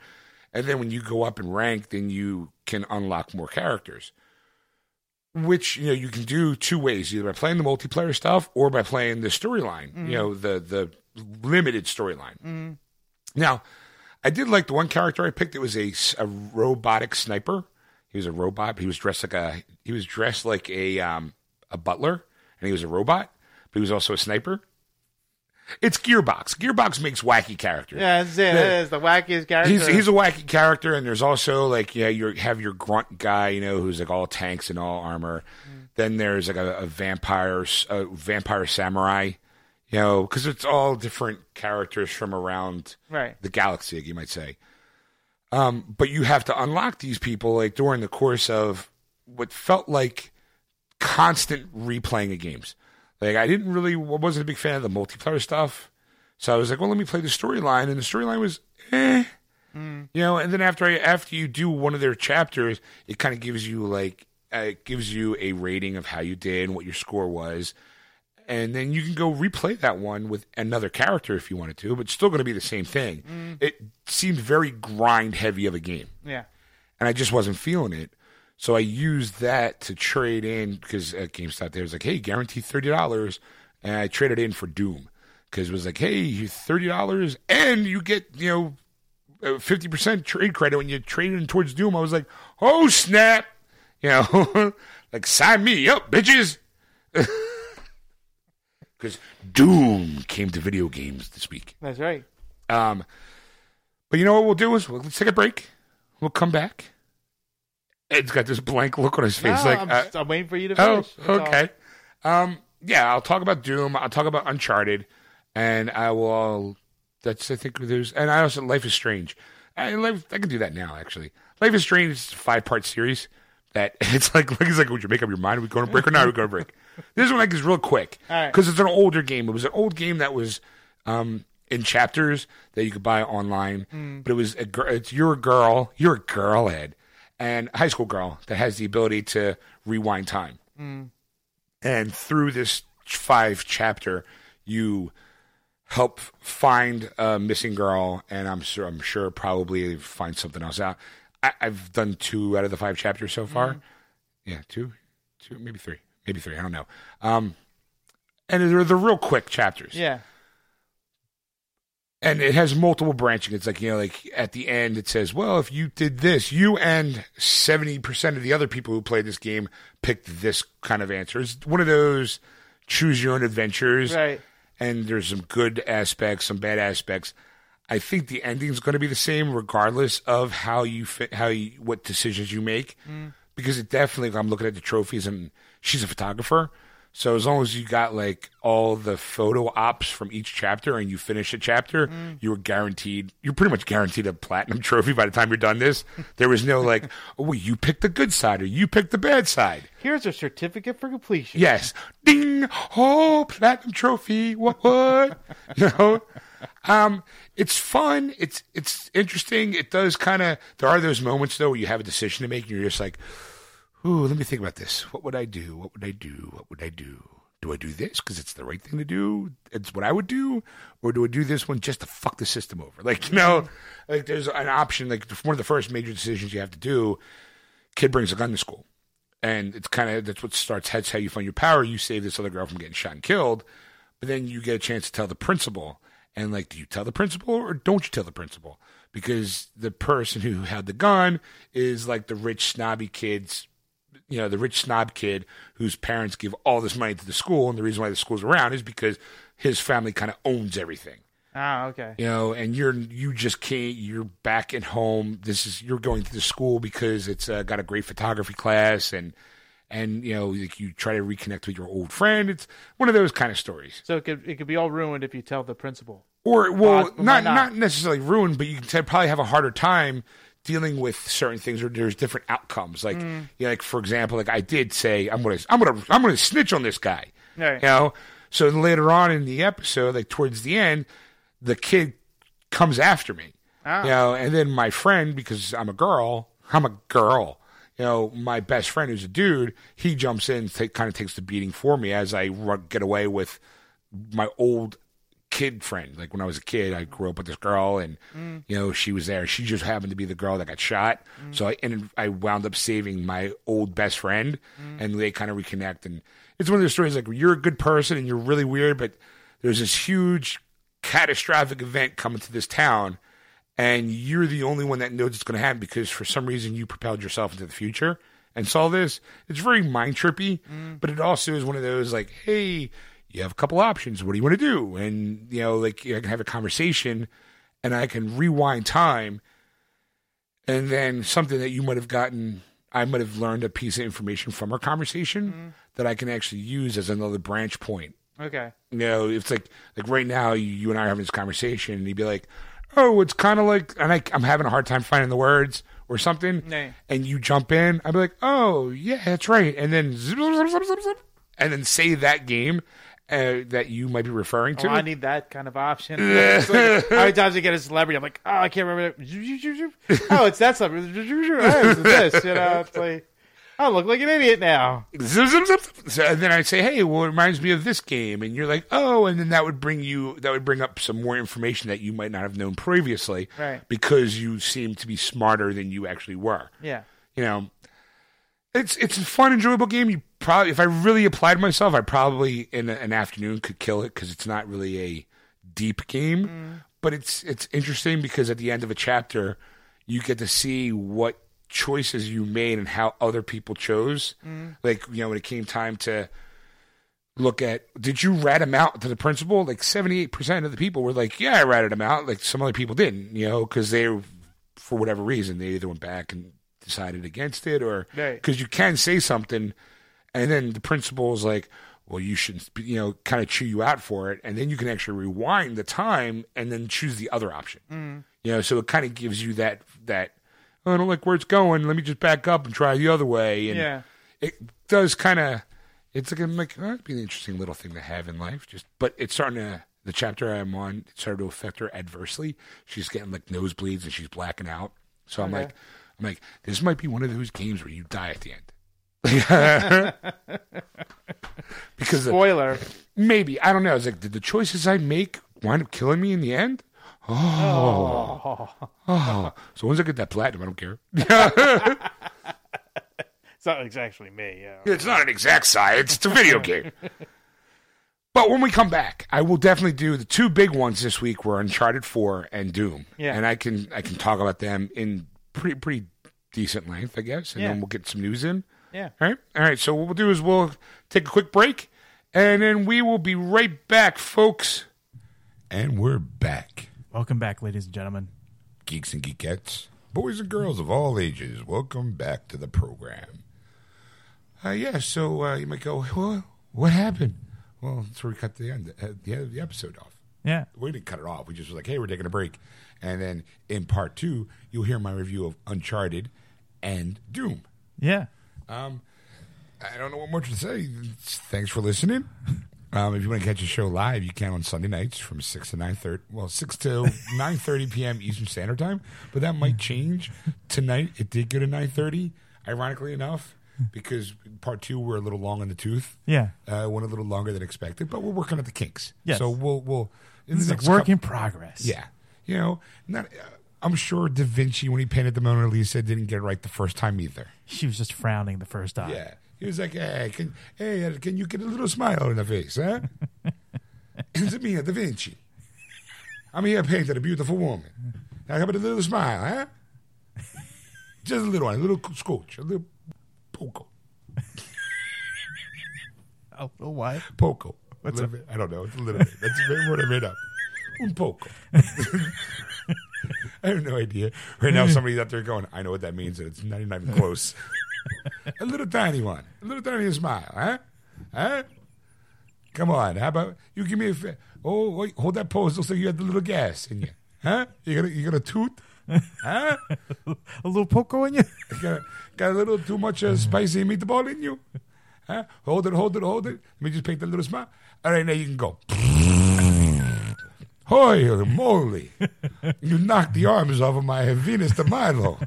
and then when you go up in rank, then you can unlock more characters. Which you know you can do two ways: either by playing the multiplayer stuff or by playing the storyline. You know the the limited storyline. Now, I did like the one character I picked. It was a, a robotic sniper. He was a robot. He was dressed like a he was dressed like a um, a butler, and he was a robot, but he was also a sniper. It's Gearbox. Gearbox makes wacky characters. Yeah, it's, it The- is the wackiest character. He's he's a wacky character, and there's also like yeah, you have your grunt guy, you know, who's like all tanks and all armor. Then there's like a, a vampire, a vampire samurai, you know, because it's all different characters from around right. the galaxy, you might say. Um, but you have to unlock these people like during the course of what felt like constant replaying of games. Like I didn't really wasn't a big fan of the multiplayer stuff, so I was like, well, let me play the storyline, and the storyline was, eh, you know. And then after I after you do one of their chapters, it kind of gives you like uh, it gives you a rating of how you did and what your score was. And then you can go replay that one with another character if you wanted to, but still going to be the same thing. It seemed very grind heavy of a game Yeah. and I just wasn't feeling it. So I used that to trade in because at GameStop there was like, hey, guaranteed thirty dollars, and I traded in for Doom because it was like, hey, thirty dollars, and you get you know fifty percent trade credit when you trade in towards Doom. I was like, oh snap, [laughs] you know, [laughs] like sign me up, bitches. [laughs] Because Doom came to video games this week. That's right. Um, but you know what we'll do is we'll, let's take a break. We'll come back. Ed's got this blank look on his face, No, like, I'm, uh, just- I'm waiting for you to oh, finish. That's okay. Um, yeah, I'll talk about Doom. I'll talk about Uncharted, and I will. That's I think there's, and I also Life is Strange. I, Life, I can do that now. Actually, Life is Strange is a five part series. That [laughs] it's like it's like would you make up your mind? Are we going to break or not? Are we going to break? [laughs] This one like is real quick All right. because it's an older game. It was an old game that was um, in chapters that you could buy online. Hmm. But it was a it's you're girl, you're a girl head, and a high school girl that has the ability to rewind time. Hmm. And through this five chapter, you help find a missing girl, and I'm sure I'm sure probably find something else out. I, I've done two out of the five chapters so far. Yeah, two, two, maybe three, maybe three. I don't know. Um, and they're the real quick chapters Yeah. And it has multiple branching. It's like you know, like at the end, it says, "Well, if you did this, you and seventy percent of the other people who played this game picked this kind of answer." It's one of those choose your own adventures, Right. and there's some good aspects, some bad aspects. I think the ending's going to be the same, regardless of how you fit, how you, what decisions you make, mm. because it definitely. I'm looking at the trophies, and she's a photographer. So as long as you got like all the photo ops from each chapter and you finish a chapter, you were guaranteed. You're pretty much guaranteed a platinum [laughs] trophy by the time you're done this. There was no like, oh, well, you picked the good side or you picked the bad side. Here's a certificate for completion. Yes, ding, oh, platinum trophy. What? What? [laughs] you know. Um, it's fun. It's it's interesting. It does kind of. There are those moments though where you have a decision to make, and you're just like, "Ooh, let me think about this. What would I do? What would I do? What would I do? Do I do this because it's the right thing to do? It's what I would do, or do I do this one just to fuck the system over? Like you know, mm-hmm. like there's an option. Like one of the first major decisions you have to do. Kid brings a gun to school and it's kind of that's what starts. That's how you find your power. You save this other girl from getting shot and killed, but then you get a chance to tell the principal. And like, do you tell the principal or don't you tell the principal? Because the person who had the gun is like the rich snobby kids, you know, the rich snob kid whose parents give all this money to the school, and the reason why the school's around is because his family kind of owns everything Ah, okay. you know, and you're you just can't. You're back at home. This is you're going to the school because it's uh, got a great photography class, and and you know, like you try to reconnect with your old friend. It's one of those kind of stories. So it could it could be all ruined if you tell the principal. Or well, not, not. not necessarily ruined, but you can probably have a harder time dealing with certain things, or there's different outcomes. Like, Mm. you know, like for example, like I did say, I'm gonna, I'm gonna, I'm gonna snitch on this guy. Right. You know, so later on in the episode, like towards the end, the kid comes after me. Ah. You know, and then my friend, because I'm a girl, I'm a girl. You know, my best friend who's a dude, he jumps in, take, kind of takes the beating for me as I run, get away with my old kid friend. Like when I was a kid, I grew up with this girl, and mm. you know she was there. She just happened to be the girl that got shot. Mm. So I and I wound up saving my old best friend, mm. and they kind of reconnect. And it's one of those stories like you're a good person and you're really weird, but there's this huge catastrophic event coming to this town, and you're the only one that knows it's going to happen because for some reason you propelled yourself into the future and saw this. It's very mind trippy, but it also is one of those like, hey, you have a couple options. What do you want to do? And you know, like I can have a conversation, and I can rewind time, and then something that you might have gotten. I might have learned a piece of information from our conversation mm-hmm. that I can actually use as another branch point Okay. you know, it's like like right now, you, you and I are having this conversation, and you'd be like, "Oh, it's kind of like," and I, I'm having a hard time finding the words or something, and you jump in, I'd be like, "Oh, yeah, that's right," and then zip, zip, zip, and then say that game uh, that you might be referring to. Oh, I need that kind of option. It's like, [laughs] how many times I get a celebrity? I'm like, oh, I can't remember. That. Oh, it's that celebrity. Oh, it's this. You know, it's like, I look like an idiot now. And then I'd say, "Hey, well, it reminds me of this game," and you're like, "Oh," and then that would bring you that would bring up some more information that you might not have known previously, Right. Because you seem to be smarter than you actually were. Yeah. you know, it's it's a fun, enjoyable game. You probably, if I really applied myself, I probably in an afternoon could kill it because it's not really a deep game, mm. but it's it's interesting because at the end of a chapter, you get to see what choices you made and how other people chose. Mm. Like you know, when it came time to look at did you rat him out to the principal? Like 78% of the people were like yeah i ratted him out. Like some other people didn't you know because they for whatever reason they either went back and decided against it or Right. because you can say something and then the principal is like well you shouldn't you know kind of chew you out for it. And then you can actually rewind the time and then choose the other option. Mm. You know so it kind of gives you that that oh, i don't like where it's going. Let me just back up and try the other way. And Yeah. it does kind of it's like I'm like oh, that'd be an interesting little thing to have in life just but it's starting to the chapter i'm on it started to affect her adversely. She's getting like nosebleeds and she's blacking out. So i'm Okay. like i'm like this might be one of those games where you die at the end [laughs] because Spoiler. maybe i don't know it's like did the choices i make wind up killing me in the end oh oh, oh. so once i get that platinum i don't care [laughs] It's not exactly me. Yeah. It's not an exact science. It's a video [laughs] game. But when we come back, I will definitely do the two big ones this week were Uncharted Four and Doom. Yeah. And I can I can talk about them in pretty pretty decent length, I guess, and Yeah. then we'll get some news in. Yeah. All right. All right. So what we'll do is we'll take a quick break, and then we will be right back, folks. And we're back, Welcome back, ladies and gentlemen. geeks and geekettes, boys and girls of all ages. Welcome back to the program. Uh, yeah. So uh, you might go, well, what happened? Well, that's where we cut the end, uh, the end of the episode off. Yeah. We didn't cut it off. We just was like, hey, we're taking a break. And then in part two, you'll hear my review of Uncharted and Doom. Yeah. I don't know what more to say. Thanks for listening. Um, if you want to catch the show live, you can on Sunday nights from six to nine thirty. Well, six to [laughs] nine thirty p.m. Eastern Standard Time, but that might change tonight. It did go to nine thirty, ironically enough, because part two we're a little long in the tooth. Yeah. Uh, went a little longer than expected, but we're working at the kinks. Yes. So we'll we'll. in This is a work couple- in progress. yeah, you know, not. Uh, I'm sure Da Vinci, when he painted the Mona Lisa, didn't get it right the first time either. She was just frowning the first time. Yeah. He was like, hey, can, hey, uh, can you get a little smile on the face, huh? [laughs] it's me, Da Vinci. I'm here painting a beautiful woman. Now, how about a little smile, huh? Just a little one, a little scotch, a little poco. Oh, oh why? Poco. What's a little bit. I don't know. It's a little bit. That's word I made up. Un poco. [laughs] [laughs] I have no idea. Right now, somebody's out there going, I know what that means, and it's not even close. a little tiny one. A little tiny smile, huh? Huh? Come on. How about you give me a. Fa- oh, wait, hold that pose. Looks like you got the little gas in you. Huh? You got a, you got a tooth? Huh? [laughs] A little poco in you? You [laughs] got, got a little too much uh, spicy meatball in you? Huh? Hold it, hold it, hold it. Let me just paint that little smile. All right, now you can go. Holy moly. You knocked the arms off of my Venus de Milo.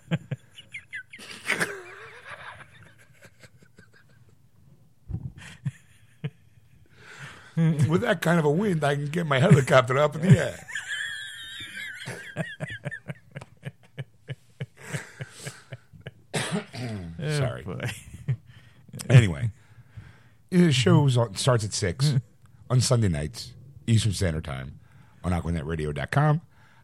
With that kind of a wind, I can get my helicopter up in the air. [laughs] Oh, Sorry. Oh, boy. Anyway, the show starts at 6 on Sunday nights, Eastern Standard Time, on AquanetRadio.com,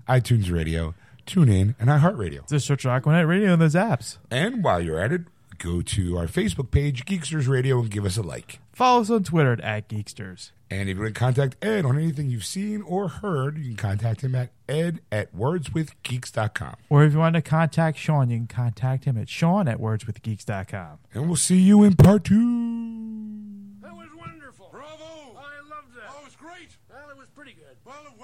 iTunes Radio, TuneIn, and iHeartRadio. Just search Aquanet Radio in those apps. And while you're at it, go to our Facebook page, Geeksters Radio, and give us a like. Follow us on Twitter at Geeksters. And if you want to contact Ed on anything you've seen or heard, you can contact him at ed at wordswithgeeks.com. Or if you want to contact Sean, you can contact him at Sean at wordswithgeeks.com. And we'll see you in part two. That was wonderful. Bravo! I loved that. Oh, it was great. Well, it was pretty good. Well, it